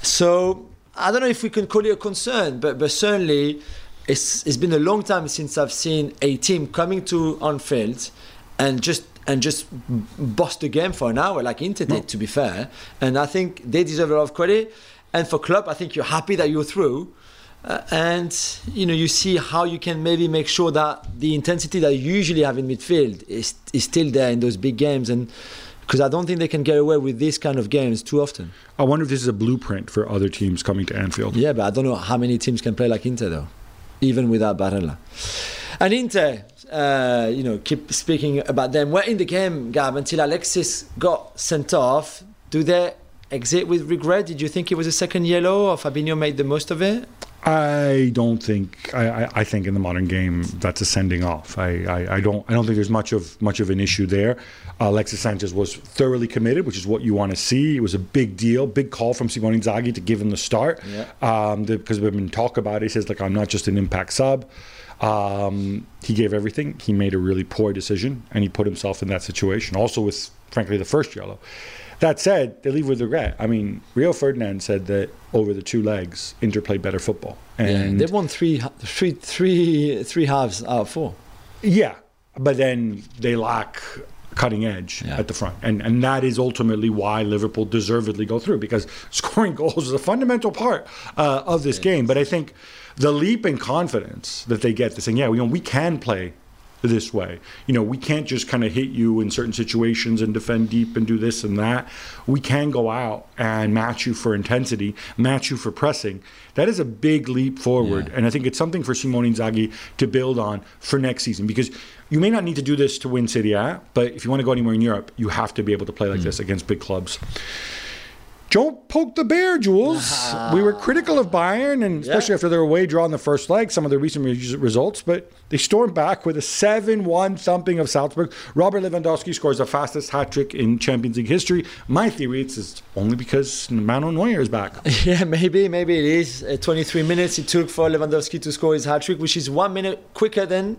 So I don't know if we can call it a concern, but, but certainly it's, it's been a long time since I've seen a team coming to Anfield and just and just bust the game for an hour like Inter did, to be fair. And I think they deserve a lot of credit. And for club, I think you're happy that you're through. Uh, and you know you see how you can maybe make sure that the intensity that you usually have in midfield is, is still there in those big games and because I don't think they can get away with this kind of games too often. I wonder if this is a blueprint for other teams coming to Anfield. Yeah, but I don't know how many teams can play like Inter though, even without Barella. And Inter, uh, you know, keep speaking about them. We're in the game, Gab, until Alexis got sent off. Do they exit with regret? Did you think it was a second yellow or Fabinho made the most of it? I don't think. I, I, think in the modern game that's a sending off. I, I, I don't. I don't think there's much of much of an issue there. Uh, Alexis Sanchez was thoroughly committed, which is what you want to see. It was a big deal, big call from Simone Inzaghi to give him the start. Yeah. Um, the, because we've been talk about it. He says like I'm not just an impact sub. Um, he gave everything. He made a really poor decision, and he put himself in that situation. Also with frankly the first yellow. That said, they leave with regret. I mean, Rio Ferdinand said that over the two legs, Inter played better football, and they won three, three, three, three halves out of four. Yeah, but then they lack cutting edge Yeah. at the front, and and that is ultimately why Liverpool deservedly go through because scoring goals is a fundamental part uh, of this game. But I think the leap in confidence that they get, to saying, yeah, you know, we can play this way. You know, we can't just kind of hit you in certain situations and defend deep and do this and that. We can go out and match you for intensity, match you for pressing. That is a big leap forward, Yeah. and I think it's something for Simone Inzaghi to build on for next season because you may not need to do this to win Serie A, but if you want to go anywhere in Europe, you have to be able to play like hmm. this against big clubs. Don't poke the bear, Jules. we were critical of Bayern, and especially after their away draw in the first leg, some of their recent res- results, but they stormed back with a 7 1 thumping of Salzburg. Robert Lewandowski scores the fastest hat trick in Champions League history. My theory is it's only because Manuel Neuer is back. Yeah, maybe, maybe it is. Uh, 23 minutes it took for Lewandowski to score his hat trick, which is one minute quicker than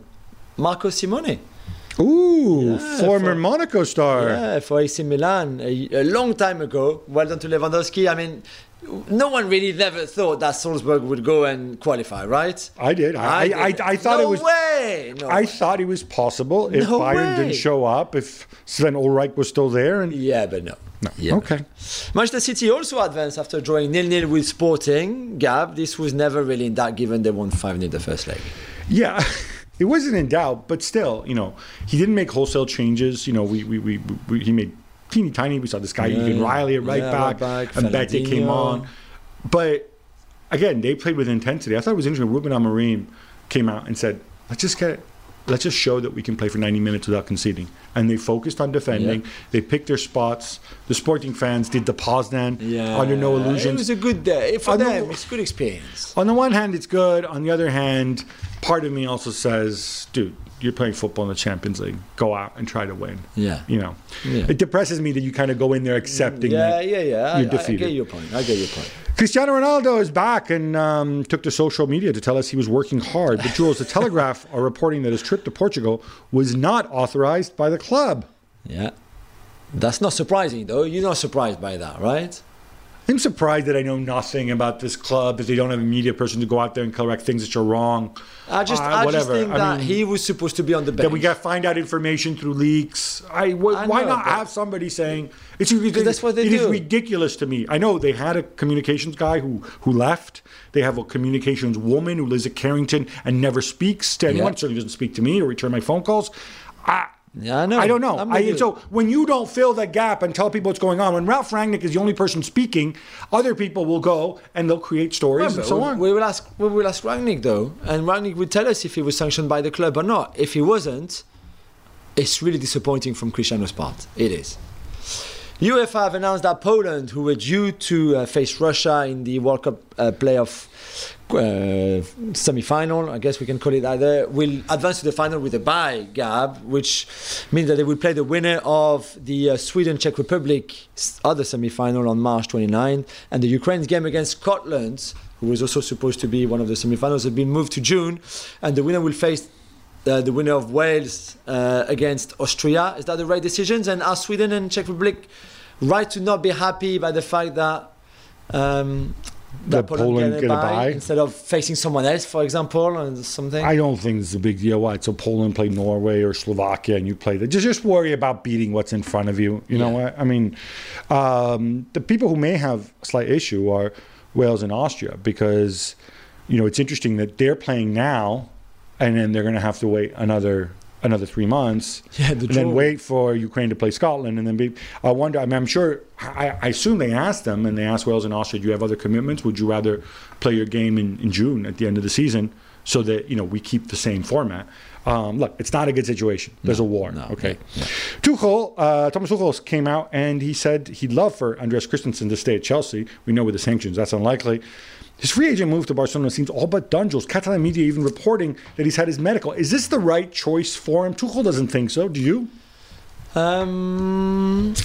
Marco Simone. Ooh, Yeah, former for- Monaco star. Yeah, for AC Milan a, a long time ago. Well done to Lewandowski. I mean, no one really never thought that Salzburg would go and qualify, right? I did. I, I, I, did. I thought no it was. way. No I way. thought it was possible if No Bayern way. didn't show up, if Sven Ulreich was still there, and Yeah, but no. no. Yeah. Okay. Manchester City also advanced after drawing nil-nil with Sporting. Gab, this was never really in doubt given they won 5-0 the first leg. Yeah, it wasn't in doubt, but still, you know, he didn't make wholesale changes. You know, we, we, we, we he made teeny tiny. We saw this guy Yeah, Egan Riley at right yeah, back, right back, and Bete came on. But again, they played with intensity. I thought it was interesting. Ruben Amorim came out and said, "Let's just get." Let's just show that we can play for 90 minutes without conceding. And they focused on defending. Yeah. They picked their spots. The Sporting fans did the Poznan under no illusions. It was a good day. For On the- them, it's a good experience. On the one hand, it's good. On the other hand, part of me also says, dude, you're playing football in the Champions League. Go out and try to win. Yeah. You know, Yeah. it depresses me that you kind of go in there accepting mm, Yeah, that yeah, yeah. I, you're I- I get your point. I get your point. Cristiano Ronaldo is back and um, took to social media to tell us he was working hard. But Jules, the Telegraph are reporting that his trip to Portugal was not authorized by the club. Yeah. That's not surprising, though. You're not surprised by that, right? I'm surprised that I know nothing about this club, that they don't have a media person to go out there and correct things that are wrong. I just, Uh, I just whatever. think I that mean- he was supposed to be on the bench. that we got to find out information through leaks. I, wh- I why know, not have somebody saying it's ridiculous? that's what they It is do. ridiculous to me. I know they had a communications guy who who left. They have a communications woman who lives at Carrington and never speaks to anyone. Certainly doesn't speak to me or return my phone calls. I, Yeah, I know. I don't know. I, so when you don't fill that gap and tell people what's going on, when Ralph Rangnick is the only person speaking, other people will go and they'll create stories Well, and so we, on. we will ask. We will ask Rangnick though, and Rangnick will tell us if he was sanctioned by the club or not. If he wasn't, it's really disappointing from Cristiano's part. It is. UEFA have announced that Poland, who were due to uh, face Russia in the World Cup uh, playoff uh, semi-final, I guess we can call it either, will advance to the final with a bye, Gab, which means that they will play the winner of the uh, Sweden-Czech Republic other semi-final on March 29, and the Ukraine's game against Scotland, who was also supposed to be one of the semi-finals, has been moved to June, and the winner will face uh, the winner of Wales uh, against Austria. Is that the right decisions? And are Sweden and Czech Republic right to not be happy by the fact that um, That Poland get get a bye? instead of facing someone else, for example, or something? I don't think it's a big deal. Why? So Poland play Norway or Slovakia, and you play that. Just just worry about beating what's in front of you. You know what? I mean, um, the people who may have a slight issue are Wales and Austria because you know it's interesting that they're playing now, and then they're going to have to wait another another three months, Yeah, the and then wait for Ukraine to play Scotland, and then be. I wonder. I mean, I'm sure. I, I assume they asked them, and they asked Wales and Austria, "Do you have other commitments? Would you rather play your game in, in June at the end of the season, so that you know we keep the same format?" Um, look, it's not a good situation. There's a war. no, okay. yeah, Tuchel, uh, Thomas Tuchel came out and he said he'd love for Andreas Christensen to stay at Chelsea. We know with the sanctions that's unlikely. His free agent move to Barcelona seems all but done. Jules Catalan media even reporting that he's had his medical. Is this the right choice for him? Tuchel doesn't think so. Do you? Um,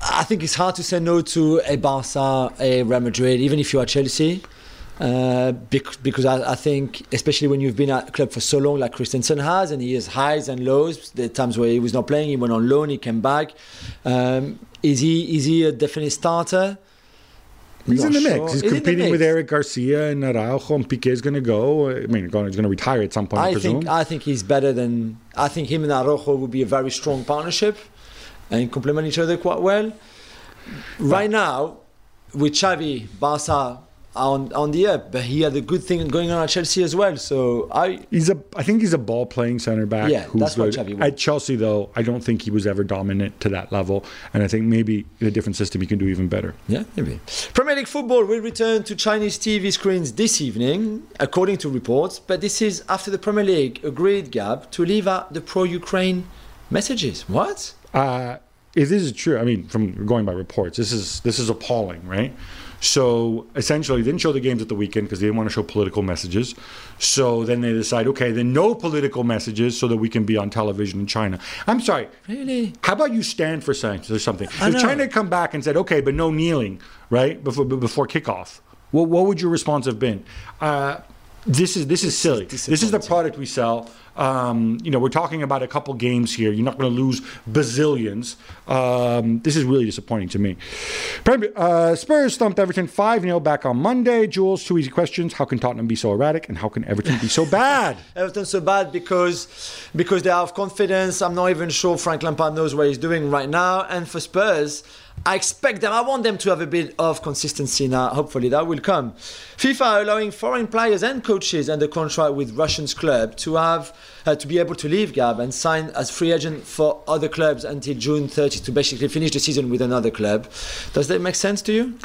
I think it's hard to say no to a Barca, a Real Madrid, even if you are Chelsea. Uh, bec- because I, I think, especially when you've been at a club for so long, like Christensen has, and he has highs and lows. The times where he was not playing, he went on loan, he came back. Um, is he is he a definite starter? He's in the sure. mix. He's the competing with. Eric Garcia and Araujo, and Piqué's going to go. I mean, he's going to retire at some point, I, I presume. think I think he's better than I think him and Araujo would be a very strong partnership and complement each other quite well. Right now, with Xavi, Barca on on the up, but he had a good thing going on at Chelsea as well. So I He's a. I think he's a ball playing center back. Yeah, who's that's what good. Xavi was. At Chelsea, though, I don't think he was ever dominant to that level, and I think maybe in a different system he can do even better. Yeah, maybe. Premier League football will return to Chinese TV screens this evening, according to reports. But this is after the Premier League agreed, Gab, to leave out the pro-Ukraine messages. What? Uh, if this is true, I mean, from going by reports, this is this is appalling, right? So essentially, they didn't show the games at the weekend because they didn't want to show political messages. So then they decide, okay, then no political messages, so that we can be on television in China. I'm sorry, Really? How about you stand for sanctions or something? I If know. China had come back and said, okay, but no kneeling, right, before before kickoff, what what would your response have been? Uh, this is this is silly. This is the product we sell. Um, you know, we're talking about a couple games here. You're not going to lose bazillions. Um, this is really disappointing to me. Uh, Spurs stumped Everton 5 0 back on Monday. Jules, two easy questions. How can Tottenham be so erratic? And how can Everton be so bad? Everton so bad because because they have confidence. I'm not even sure Frank Lampard knows what he's doing right now. And for Spurs, I expect them. I want them to have a bit of consistency now. Hopefully that will come. FIFA allowing foreign players and coaches under contract with Russians club to have uh, to be able to leave Gab and sign as free agent for other clubs until June 30 to basically finish the season with another club. Does that make sense to you?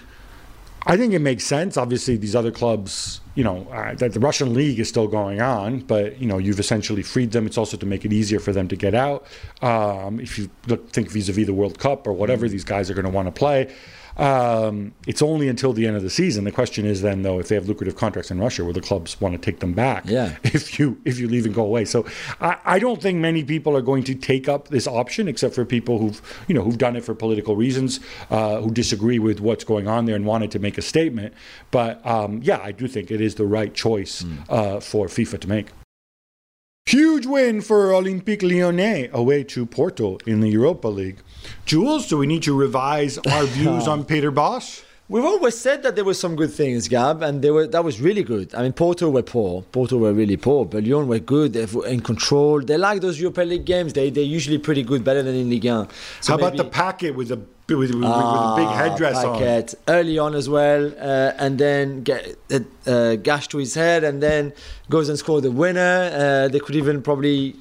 I think it makes sense. Obviously, these other clubs, you know, uh, that the Russian league is still going on, but you know, you've essentially freed them. It's also to make it easier for them to get out. Um, if you look, think vis-a-vis the World Cup or whatever, these guys are going to want to play. Um, it's only until the end of the season. The question is then, though, if they have lucrative contracts in Russia, will the clubs want to take them back? Yeah. If you if you leave and go away, so I, I don't think many people are going to take up this option, except for people who've you know who've done it for political reasons, uh, who disagree with what's going on there and wanted to make a statement. But um, yeah, I do think it is the right choice uh, for FIFA to make. Huge win for Olympique Lyonnais away to Porto in the Europa League. Jules, do we need to revise our views on Peter Bosz? We've always said that there were some good things, Gab, and they were that was really good. I mean, Porto were poor. Porto were really poor, but Lyon were good. They were in control. They like those Europa League games. They they're usually pretty good, better than in Ligue 1. So How about the Paquetá with a with, with, with a big Ah, headdress on? Early on as well, uh, and then get a uh, gash to his head, and then goes and scores the winner. Uh, they could even probably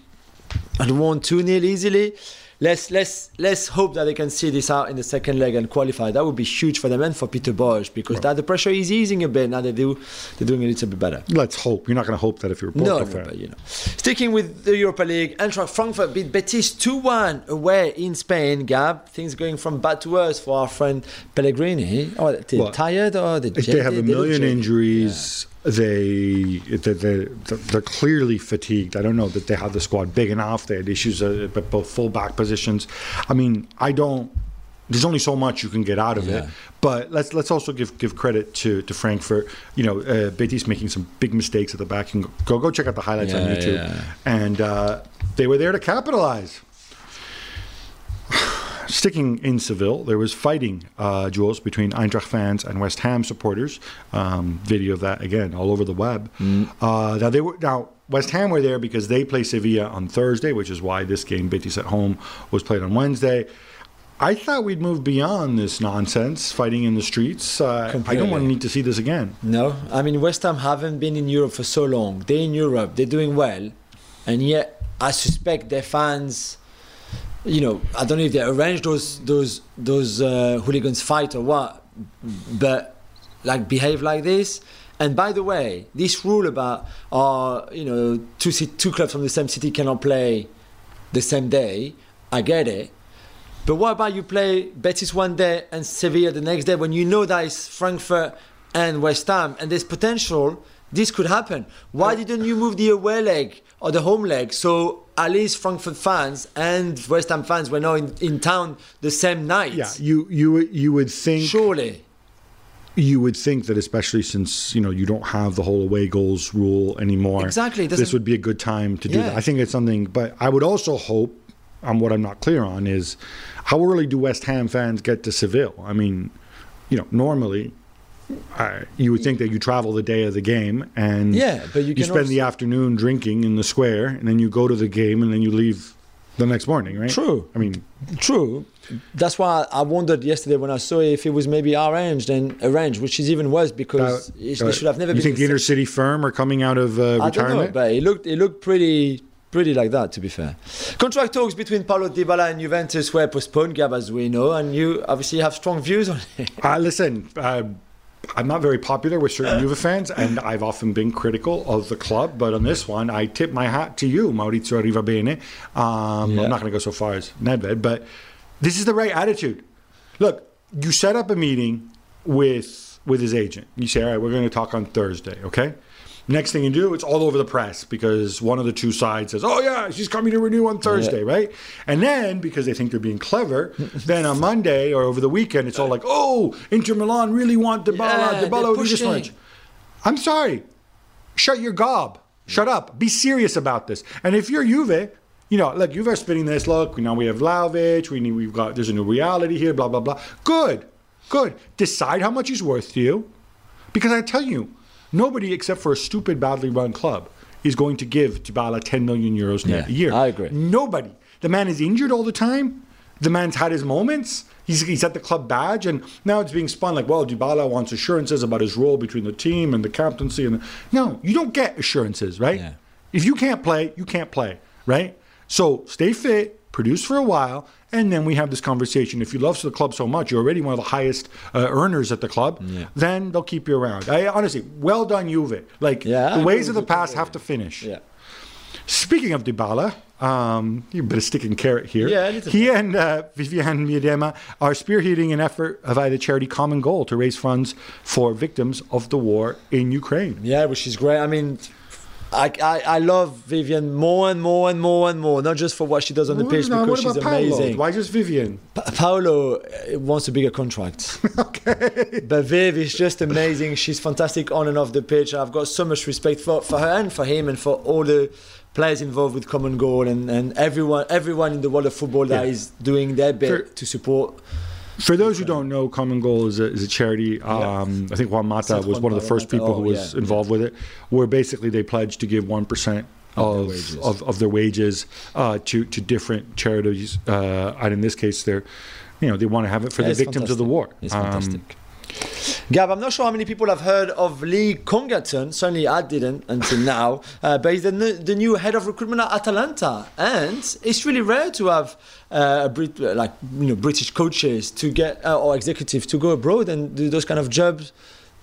have won two 0 easily. Let's let's let's hope that they can see this out in the second leg and qualify. That would be huge for them and for Peter Bosz because that the pressure is easing a bit now. They do they're doing a little bit better. Let's hope. You're not going to hope that if you're a No, fan. but you know. Sticking with the Europa League, Eintracht Frankfurt beat Betis 2 1 away in Spain. Gab, things going from bad to worse for our friend Pellegrini. Oh, they're Well, tired oh, or they They have a million injuries. They, they, they, they're clearly fatigued. I don't know that they had the squad big enough. They had issues uh, at both fullback positions. I mean, I don't. There's only so much you can get out of it. But let's let's also give give credit to, to Frankfurt. You know, uh, Betis making some big mistakes at the back. You can go go check out the highlights on YouTube. yeah. And uh, they were there to capitalize. Sticking in Seville, there was fighting, uh, Jules, between Eintracht fans and West Ham supporters. Um, video of that again all over the web. Uh, now they were now West Ham were there because they play Sevilla on Thursday, which is why this game Betis at home was played on Wednesday. I thought we'd move beyond this nonsense, fighting in the streets. Uh, I don't want to need to see this again. No, I mean West Ham haven't been in Europe for so long. They're in Europe, they're doing well, and yet I suspect their fans. You know, I don't know if they arrange those those those uh, hooligans fight or what, but like behave like this. And by the way, this rule about uh, you know two two clubs from the same city cannot play the same day, I get it. But what about you play Betis one day and Sevilla the next day when you know that it's Frankfurt and West Ham, and there's potential. This could happen. Why didn't you move the away leg or the home leg so at least Frankfurt fans and West Ham fans were not in, in town the same night? Yeah, you you you would think Surely. you would think that especially since you know you don't have the whole away goals rule anymore. Exactly, This would be a good time to do Yeah. that. I think it's something, but I would also hope. Um, what I'm not clear on is how early do West Ham fans get to Seville? I mean, you know, normally. Uh, you would think that you travel the day of the game and Yeah, but you can spend the afternoon drinking in the square and then you go to the game and then you leave the next morning, right? True. I mean, True. That's why I wondered yesterday when I saw it if it was maybe arranged and arranged, which is even worse because uh, it, uh, they should have never You been. think the Inter City Firm are coming out of uh, I don't know, retirement? but it looked it looked pretty pretty like that. To be fair, contract talks between Paulo Dybala and Juventus were postponed, Gab, as we know, and you obviously have strong views on it. Uh, listen, uh, I'm not very popular with certain Juve fans, and I've often been critical of the club. But on this one, I tip my hat to you, Maurizio Arrivabene. Um, Yeah. I'm not going to go so far as Nedved, but this is the right attitude. Look, you set up a meeting with with his agent. You say, "All right, we're going to talk on Thursday." Okay. Next thing you do, it's all over the press because one of the two sides says, "Oh yeah, she's coming to renew on Thursday," right? And then because they think they're being clever, then on Monday or over the weekend, it's all like, "Oh, Inter Milan really want Dybala, Yeah, Dybala be this much." I'm sorry, shut your gob, shut up, be serious about this. And if you're Juve, you know, look, Juve are spinning this. Look, now we have Vlahovic. We need, we've got there's a new reality here. Blah blah blah. Good, good. Decide how much he's worth to you, because I tell you, nobody except for a stupid, badly run club is going to give Dybala 10 million euros Yeah, a year. I agree. Nobody. The man is injured all the time. The man's had his moments. He's, he's at the club badge, and now it's being spun like, well, Dybala wants assurances about his role between the team and the captaincy. And the, no, you don't get assurances, right? Yeah. If you can't play, you can't play, right? So stay fit, produce for a while, and then we have this conversation. If you love the club so much, you're already one of the highest uh, earners at the club. Then they'll keep you around. I honestly, well done, Juve. Like Yeah, the ways of the you past have to finish. yeah. Speaking of Dybala, um, a bit of stick and carrot here. Yeah, he and uh, Vivianne Miedema are spearheading an effort via the charity Common Goal to raise funds for victims of the war in Ukraine. Yeah, which is great. I mean, I, I, I love Vivian more and more and more and more, not just for what she does on the pitch Now, because she's Paolo? amazing. Why just Vivian? Pa- Paolo uh, wants a bigger contract. okay. But Viv is just amazing. She's fantastic on and off the pitch. I've got so much respect for, for her and for him and for all the players involved with Common Goal and, and everyone everyone in the world of football that Yeah. is doing their bit For- to support. For those who don't know, Common Goal is a, is a charity. Um, I think Juan Mata was one of the first people who Oh, was involved with it, where basically they pledged to give 1% Of their of, wages. of, of their wages uh, to, to different charities. Uh, and in this case, they're, you know, they want to have it for Yeah, the victims of the war. It's Um, fantastic. Gab, I'm not sure how many people have heard of Lee Congerton. Certainly, I didn't until now. Uh, but he's the, n- the new head of recruitment at Atalanta, and it's really rare to have uh, a Brit- uh, like you know British coaches to get uh, or executives to go abroad and do those kind of jobs.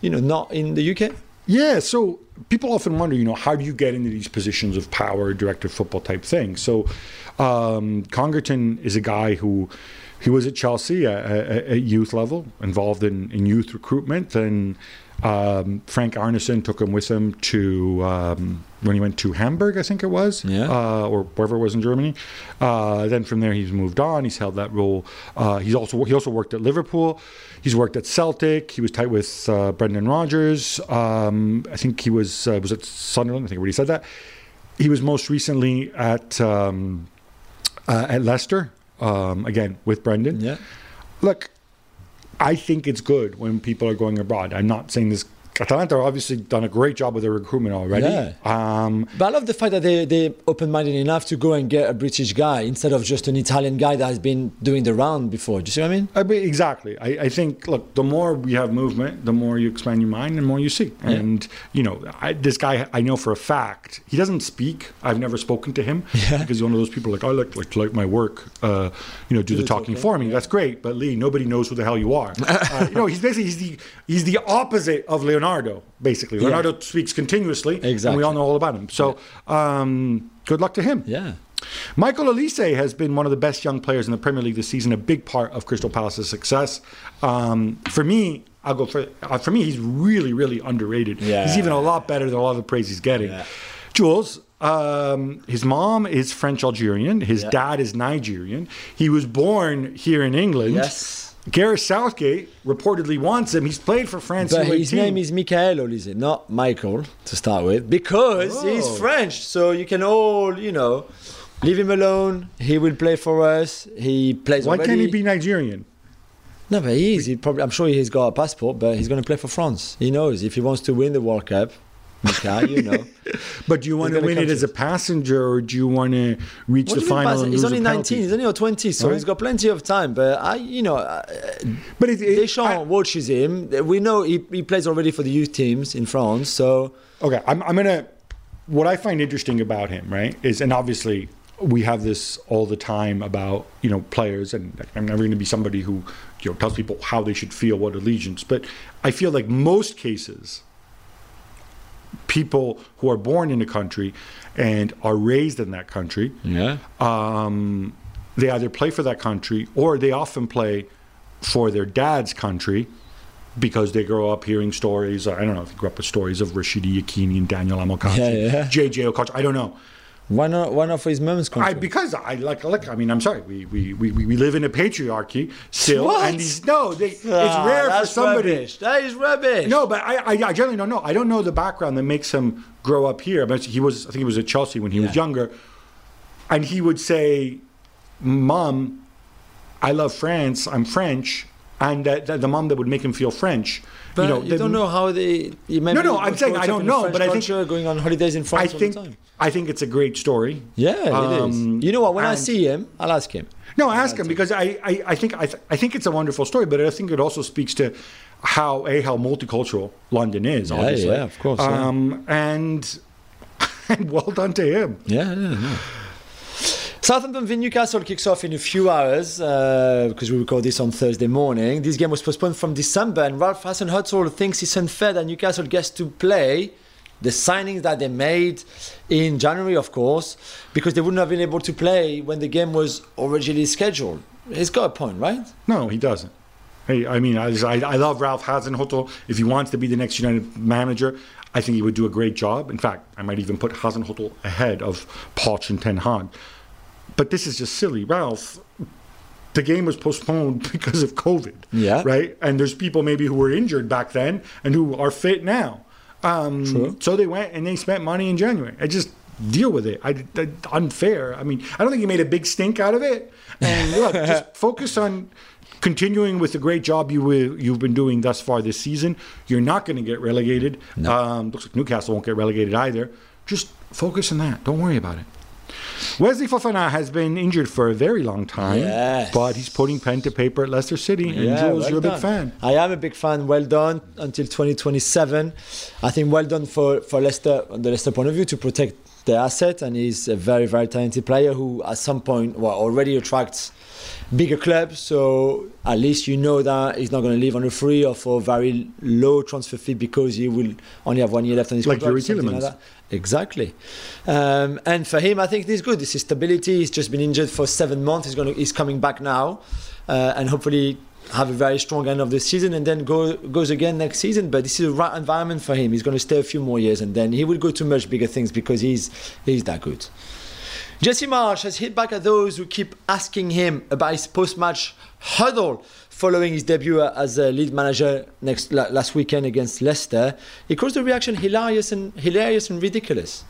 You know, not in the UK. Yeah, so people often wonder, you know, how do you get into these positions of power, director of football type thing? So, um, Congerton is a guy who he was at Chelsea at, youth level, involved in, in youth recruitment, and um, Frank Arnesen took him with him to um, when he went to Hamburg, I think it was, Yeah. uh, or wherever it was in Germany. Uh, then from there, he's moved on. He's held that role. Uh, he's also he also worked at Liverpool. He's worked at Celtic. He was tight with uh, Brendan Rodgers. Um, I think he was uh, was at Sunderland. I think I already said that. He was most recently at um, uh, at Leicester. Um, again with Brendan. Yeah. Look, I think it's good when people are going abroad. I'm not saying this. Atalanta obviously done a great job with their recruitment already. Yeah. Um, But I love the fact that they, they're open minded enough to go and get a British guy instead of just an Italian guy that has been doing the round before. Do you see what I mean? I mean, exactly. I, I think, look, the more we have movement, the more you expand your mind, the more you see. And, you know, I, this guy, I know for a fact, he doesn't speak. I've never spoken to him because he's one of those people like, I like, like like my work, uh, you know, do the talking, for me. That's great. But Lee, nobody knows who the hell you are. uh, you know, he's basically, he's the, he's the opposite of Leonardo, basically. Leonardo speaks continuously. And we all know all about him. So, um, good luck to him. Yeah. Michael Olise has been one of the best young players in the Premier League this season, a big part of Crystal Palace's success. Um, for me, I'll go for uh, for me. He's really, really underrated. Yeah. He's even a lot better than a lot of the praise he's getting. Yeah. Jules, um, his mom is French Algerian. His Yeah. dad is Nigerian. He was born here in England. Yes. Gareth Southgate reportedly wants him. He's played for France. But his name is Michael Olise, not Michael to start with, because oh. he's Oh. French. So you can all, you know, leave him alone. He will play for us. He plays Why already. can't he be Nigerian? No, but he is. He probably, I'm sure he's got a passport, but he's going to play for France. He knows if he wants to win the World Cup. Michael, you know. But do you want to win it as a passenger, or do you want to reach What the do you mean final? he's only 19. He's only or 20, so Right. he's got plenty of time. But I, you know, But it, it, Deschamps I- watches him. We know he, he plays already for the youth teams in France. So Okay, I'm, I'm gonna. What I find interesting about him, right, is, and obviously we have this all the time about you know players, and I'm never going to be somebody who you know tells people how they should feel, what allegiance, but I feel like most cases, people who are born in a country and are raised in that country, yeah, um, they either play for that country or they often play for their dad's country because they grow up hearing stories. I don't know if you grew up with stories of Rashidi Yekini and Daniel Amokachi, Yeah, yeah. JJ Okocha. I don't know. Why not? Why not for his mom's country? I, because I like, look, I mean, I'm sorry. We, we, we, we live in a patriarchy still. What? And these, no, they, it's Ah, rare for that's somebody. Rubbish. That is rubbish. No, but I, I, I generally don't know. I don't know the background that makes him grow up here. But he was, I think he was at Chelsea when he was younger, and he would say, "Mom, I love France. I'm French," and that, that the mom that would make him feel French. But you, know, the- don't know how they. You No, no, I'm saying I don't know, French but I think- going on holidays in I France all think, the time. I think it's a great story. Yeah, it is. Um, You know what? When I see him, I'll ask him. No, ask him because I, I, I think I, th- I think it's a wonderful story, but I think it also speaks to how a how multicultural London is. Yeah, obviously, yeah, of course, yeah. Um, and and well done to him. Yeah, yeah, yeah. Southampton v Newcastle kicks off in a few hours uh, because we record this on Thursday morning. This game was postponed from December, and Ralph Hasenhüttl thinks it's unfair that Newcastle gets to play the signings that they made in January, of course, because they wouldn't have been able to play when the game was originally scheduled. He's got a point, right? No, he doesn't. Hey, I mean, I, I, love Ralph Hasenhüttl. If he wants to be the next United manager, I think he would do a great job. In fact, I might even put Hasenhüttl ahead of Poch and Ten Hag. But this is just silly, Ralph. The game was postponed because of COVID. Yeah. Right. And there's people maybe who were injured back then and who are fit now. Um, True. So they went and they spent money in January. I just deal with it. I, I- unfair. I mean, I don't think he made a big stink out of it. And look, just focus on continuing with the great job you you've been doing thus far this season. You're not going to get relegated. Um, looks like Newcastle won't get relegated either. Just focus on that. Don't worry about it. Wesley Fofana has been injured for a very long time, Yes. but he's putting pen to paper at Leicester City. And Jules, well you're a big fan. I am a big fan. Well done until 2027. I think well done for, for Leicester, the Leicester point of view, to protect their asset. And he's a very, very talented player who, at some point, well, already attracts bigger clubs. So at least you know that he's not going to leave on a free or for a very low transfer fee because he will only have one year left on his Like contract. Yuri that. Exactly. Um, and for him, I think this is good. This is stability. He's just been injured for seven months. He's going to, he's coming back now, uh, and hopefully have a very strong end of the season, and then go goes again next season. But this is the right environment for him. He's going to stay a few more years, and then he will go to much bigger things because he's he's that good. Jesse Marsh has hit back at those who keep asking him about his post-match huddle following his debut as a lead manager next last weekend against Leicester. He calls the reaction hilarious and hilarious and ridiculous.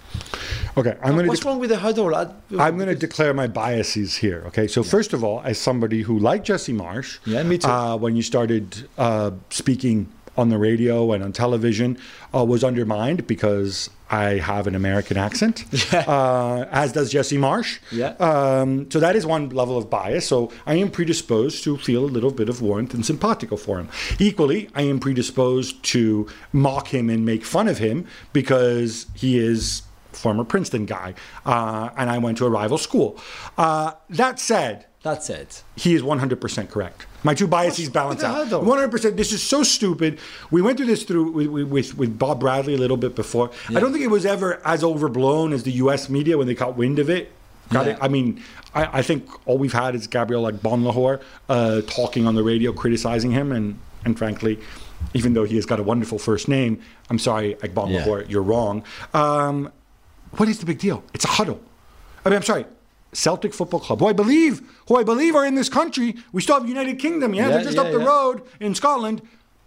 Okay, I'm going to. What's wrong with the huddle? I, I'm going to declare my biases here. Okay, so first of all, as somebody who liked Jesse Marsh, Yeah, me too. Uh, when you started uh, speaking on the radio and on television, uh, was undermined because I have an American accent, uh, as does Jesse Marsh. Yeah. Um, so that is one level of bias. So I am predisposed to feel a little bit of warmth and simpatico for him. Equally, I am predisposed to mock him and make fun of him because he is former Princeton guy, uh, and I went to a rival school. Uh, that said, That's it. he is 100% correct. My two biases balance the out. hell, though? 100%. This is so stupid. We went through this through with, with, with Bob Bradley a little bit before. I don't think it was ever as overblown as the U.S. media when they caught wind of it Got Yeah. it. I mean, I, I think all we've had is Gabriel Agbonlahor uh, talking on the radio, criticizing him, and and frankly, even though he has got a wonderful first name, I'm sorry, like Bon Yeah. Lahore, you're wrong. Um, what is the big deal? It's a huddle. I mean, I'm sorry. Celtic Football Club, who I believe, who I believe are in this country. We still have United Kingdom, yeah. Yeah, They're just yeah, up the yeah. road in Scotland.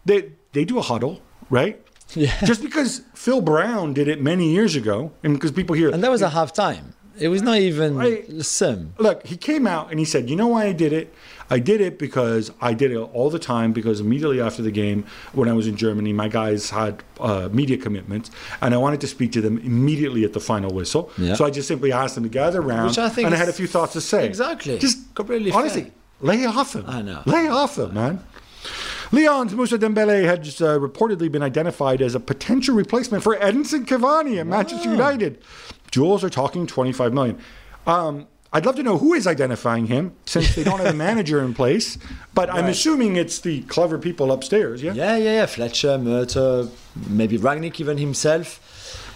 They they do a huddle, right? Yeah. Just because Phil Brown did it many years ago, and because people hear And that was a half time. It was not even the same. look, he came out and he said, "You know why I did it? I did it because I did it all the time because immediately after the game, when I was in Germany, my guys had uh, media commitments, and I wanted to speak to them immediately at the final whistle. Yeah. So I just simply asked them to gather around, Which I think and I had a few thoughts to say. exactly just completely honestly, fair. lay off him. I know. lay off him, man." Lyon's Moussa Dembele had just, uh, reportedly been identified as a potential replacement for Edinson Cavani at Manchester United. Jules are talking 25 million. Um, I'd love to know who is identifying him since they don't have a manager in place, but I'm assuming it's the clever people upstairs, yeah? Yeah, yeah, yeah. Fletcher, Murtough, maybe Rangnick even himself.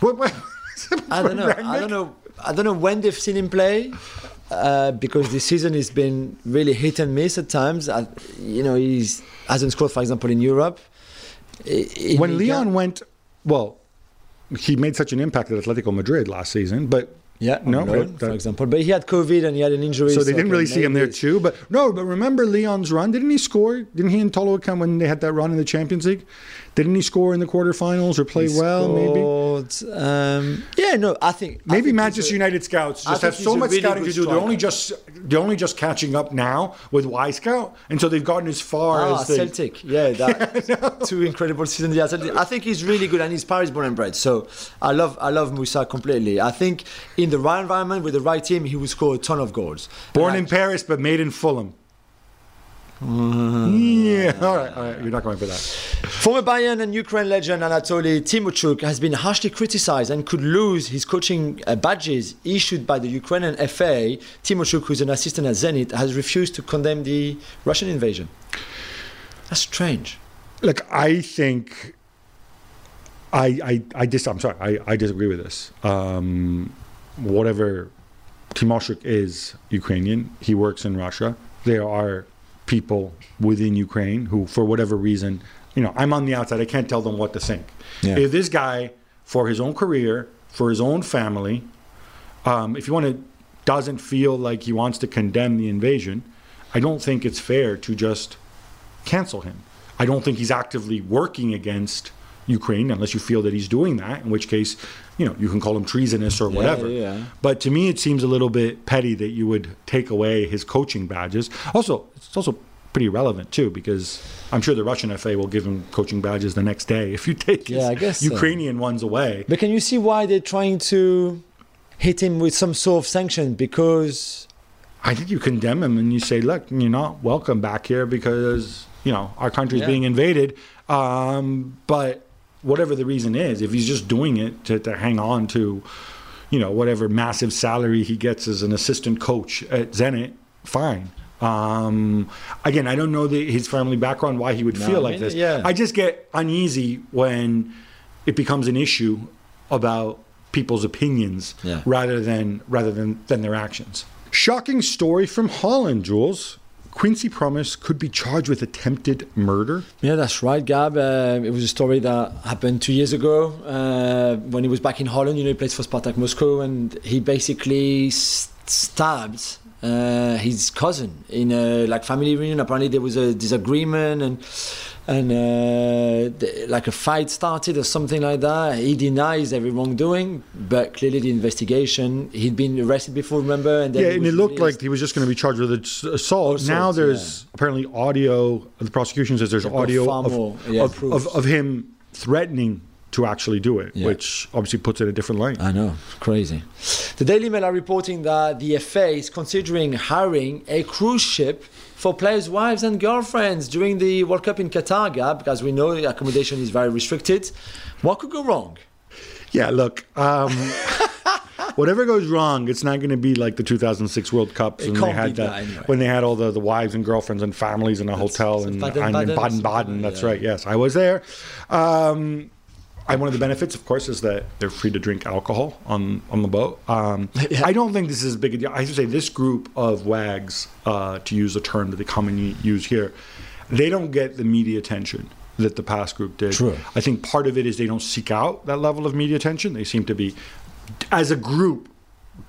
What- what- I don't know. I don't know. I don't know when they've seen him play uh, because this season has been really hit and miss at times. I, you know, he hasn't scored, for example, in Europe. In When Liga- Lyon went, well, he made such an impact at Atletico Madrid last season, but yeah, no, but uh, for example, but he had COVID and he had an injury. So they didn't really see him there too. But no, but remember Lyon's run? Didn't he score? Didn't he and Tolo come when they had that run in the Champions League? Didn't he score in the quarterfinals or play He well? Maybe. Um, yeah, no, I think I Maybe think Manchester a- United scouts just have so much really scouting to do. They're only just they're only just catching up now with Wyscout, and so they've gotten as far Ah, as they. Celtic, yeah, that two incredible seasons. Yeah, Celtic. I think he's really good, and he's Paris born and bred. So I love, I love Moussa completely. I think in the right environment with the right team, he will score a ton of goals. Born And in I- Paris but made in Fulham. Mm. yeah, all right, all right. You're not going for that. Former Bayern and Ukraine legend Anatoly Tymoshchuk has been harshly criticized and could lose his coaching uh, badges issued by the Ukrainian FA. Tymoshchuk, who's an assistant at Zenit, has refused to condemn the Russian invasion. That's strange. Look, I think I I I dis I'm sorry, I, I disagree with this. Um, whatever Tymoshchuk is Ukrainian, he works in Russia. There are people within Ukraine who, for whatever reason, you know, I'm on the outside. I can't tell them what to think. Yeah. If this guy, for his own career, for his own family, um, if you want to, doesn't feel like he wants to condemn the invasion, I don't think it's fair to just cancel him. I don't think he's actively working against Ukraine unless you feel that he's doing that, in which case, you know, you can call him treasonous or whatever. yeah. But to me, it seems a little bit petty that you would take away his coaching badges. Also, it's also pretty relevant too because I'm sure the Russian FA will give him coaching badges the next day if you take his Yeah, I guess so. Ukrainian ones away. But can you see why they're trying to hit him with some sort of sanction? Because I think you condemn him and you say, look, you're not welcome back here because, you know, our country's Yeah. being invaded. Um, but whatever the reason is, if he's just doing it to, to hang on to, you know, whatever massive salary he gets as an assistant coach at Zenit, fine. Um, again, I don't know the, his family background, why he would No, feel I like mean, this. yeah. I just get uneasy when it becomes an issue about people's opinions Yeah. rather than rather than, than their actions. Shocking story from Holland, Jules. Quincy Promes could be charged with attempted murder. Yeah, that's right, Gab. Uh, it was a story that happened two years ago uh, when he was back in Holland. You know, he plays for Spartak Moscow, and he basically s- stabbed uh, his cousin in a like family reunion. Apparently, there was a disagreement and and uh, th- like a fight started or something like that. He denies every wrongdoing, but clearly the investigation. He'd been arrested before, remember? And then Yeah, and it looked released. like he was just going to be charged with assault. Assault, now there's apparently audio. The prosecution says there's audio of, more, yeah, of, of, of him threatening to actually do it, Yeah. which obviously puts it in a different light. I know, crazy. The Daily Mail are reporting that the FA is considering hiring a cruise ship for players' wives and girlfriends during the World Cup in Qatar, Gab, because we know the accommodation is very restricted. What could go wrong? Yeah, look, um, whatever goes wrong, it's not going to be like the 2006 World Cup when they had be that, that anyway. when they had all the, the wives and girlfriends and families in a hotel in Baden-Baden Baden Baden. Baden that's that. right. Yes, I was there. Um, and one of the benefits, of course, is that they're free to drink alcohol on on the boat. Um, Yeah. I don't think this is as big a deal. I to say, this group of wags, uh, to use a term that they commonly use here, they don't get the media attention that the past group did. True. I think part of it is they don't seek out that level of media attention. They seem to be, as a group,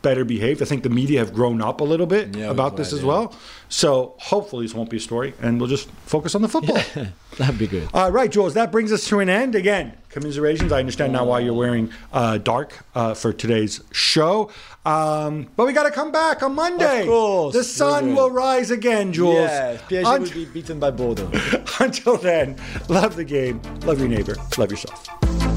better behaved. I think the media have grown up a little bit Yeah, about this as yeah. well. So hopefully this won't be a story, and we'll just focus on the football. That'd be good. All right, Jules, that brings us to an end. Again, commiserations. I understand now why you're wearing uh, dark uh, for today's show. Um, but we got to come back on Monday. Of course, The sun will. rise again, Jules. Yeah, PSG Unt- will be beaten by Bordeaux. Until then, love the game, love your neighbor, love yourself.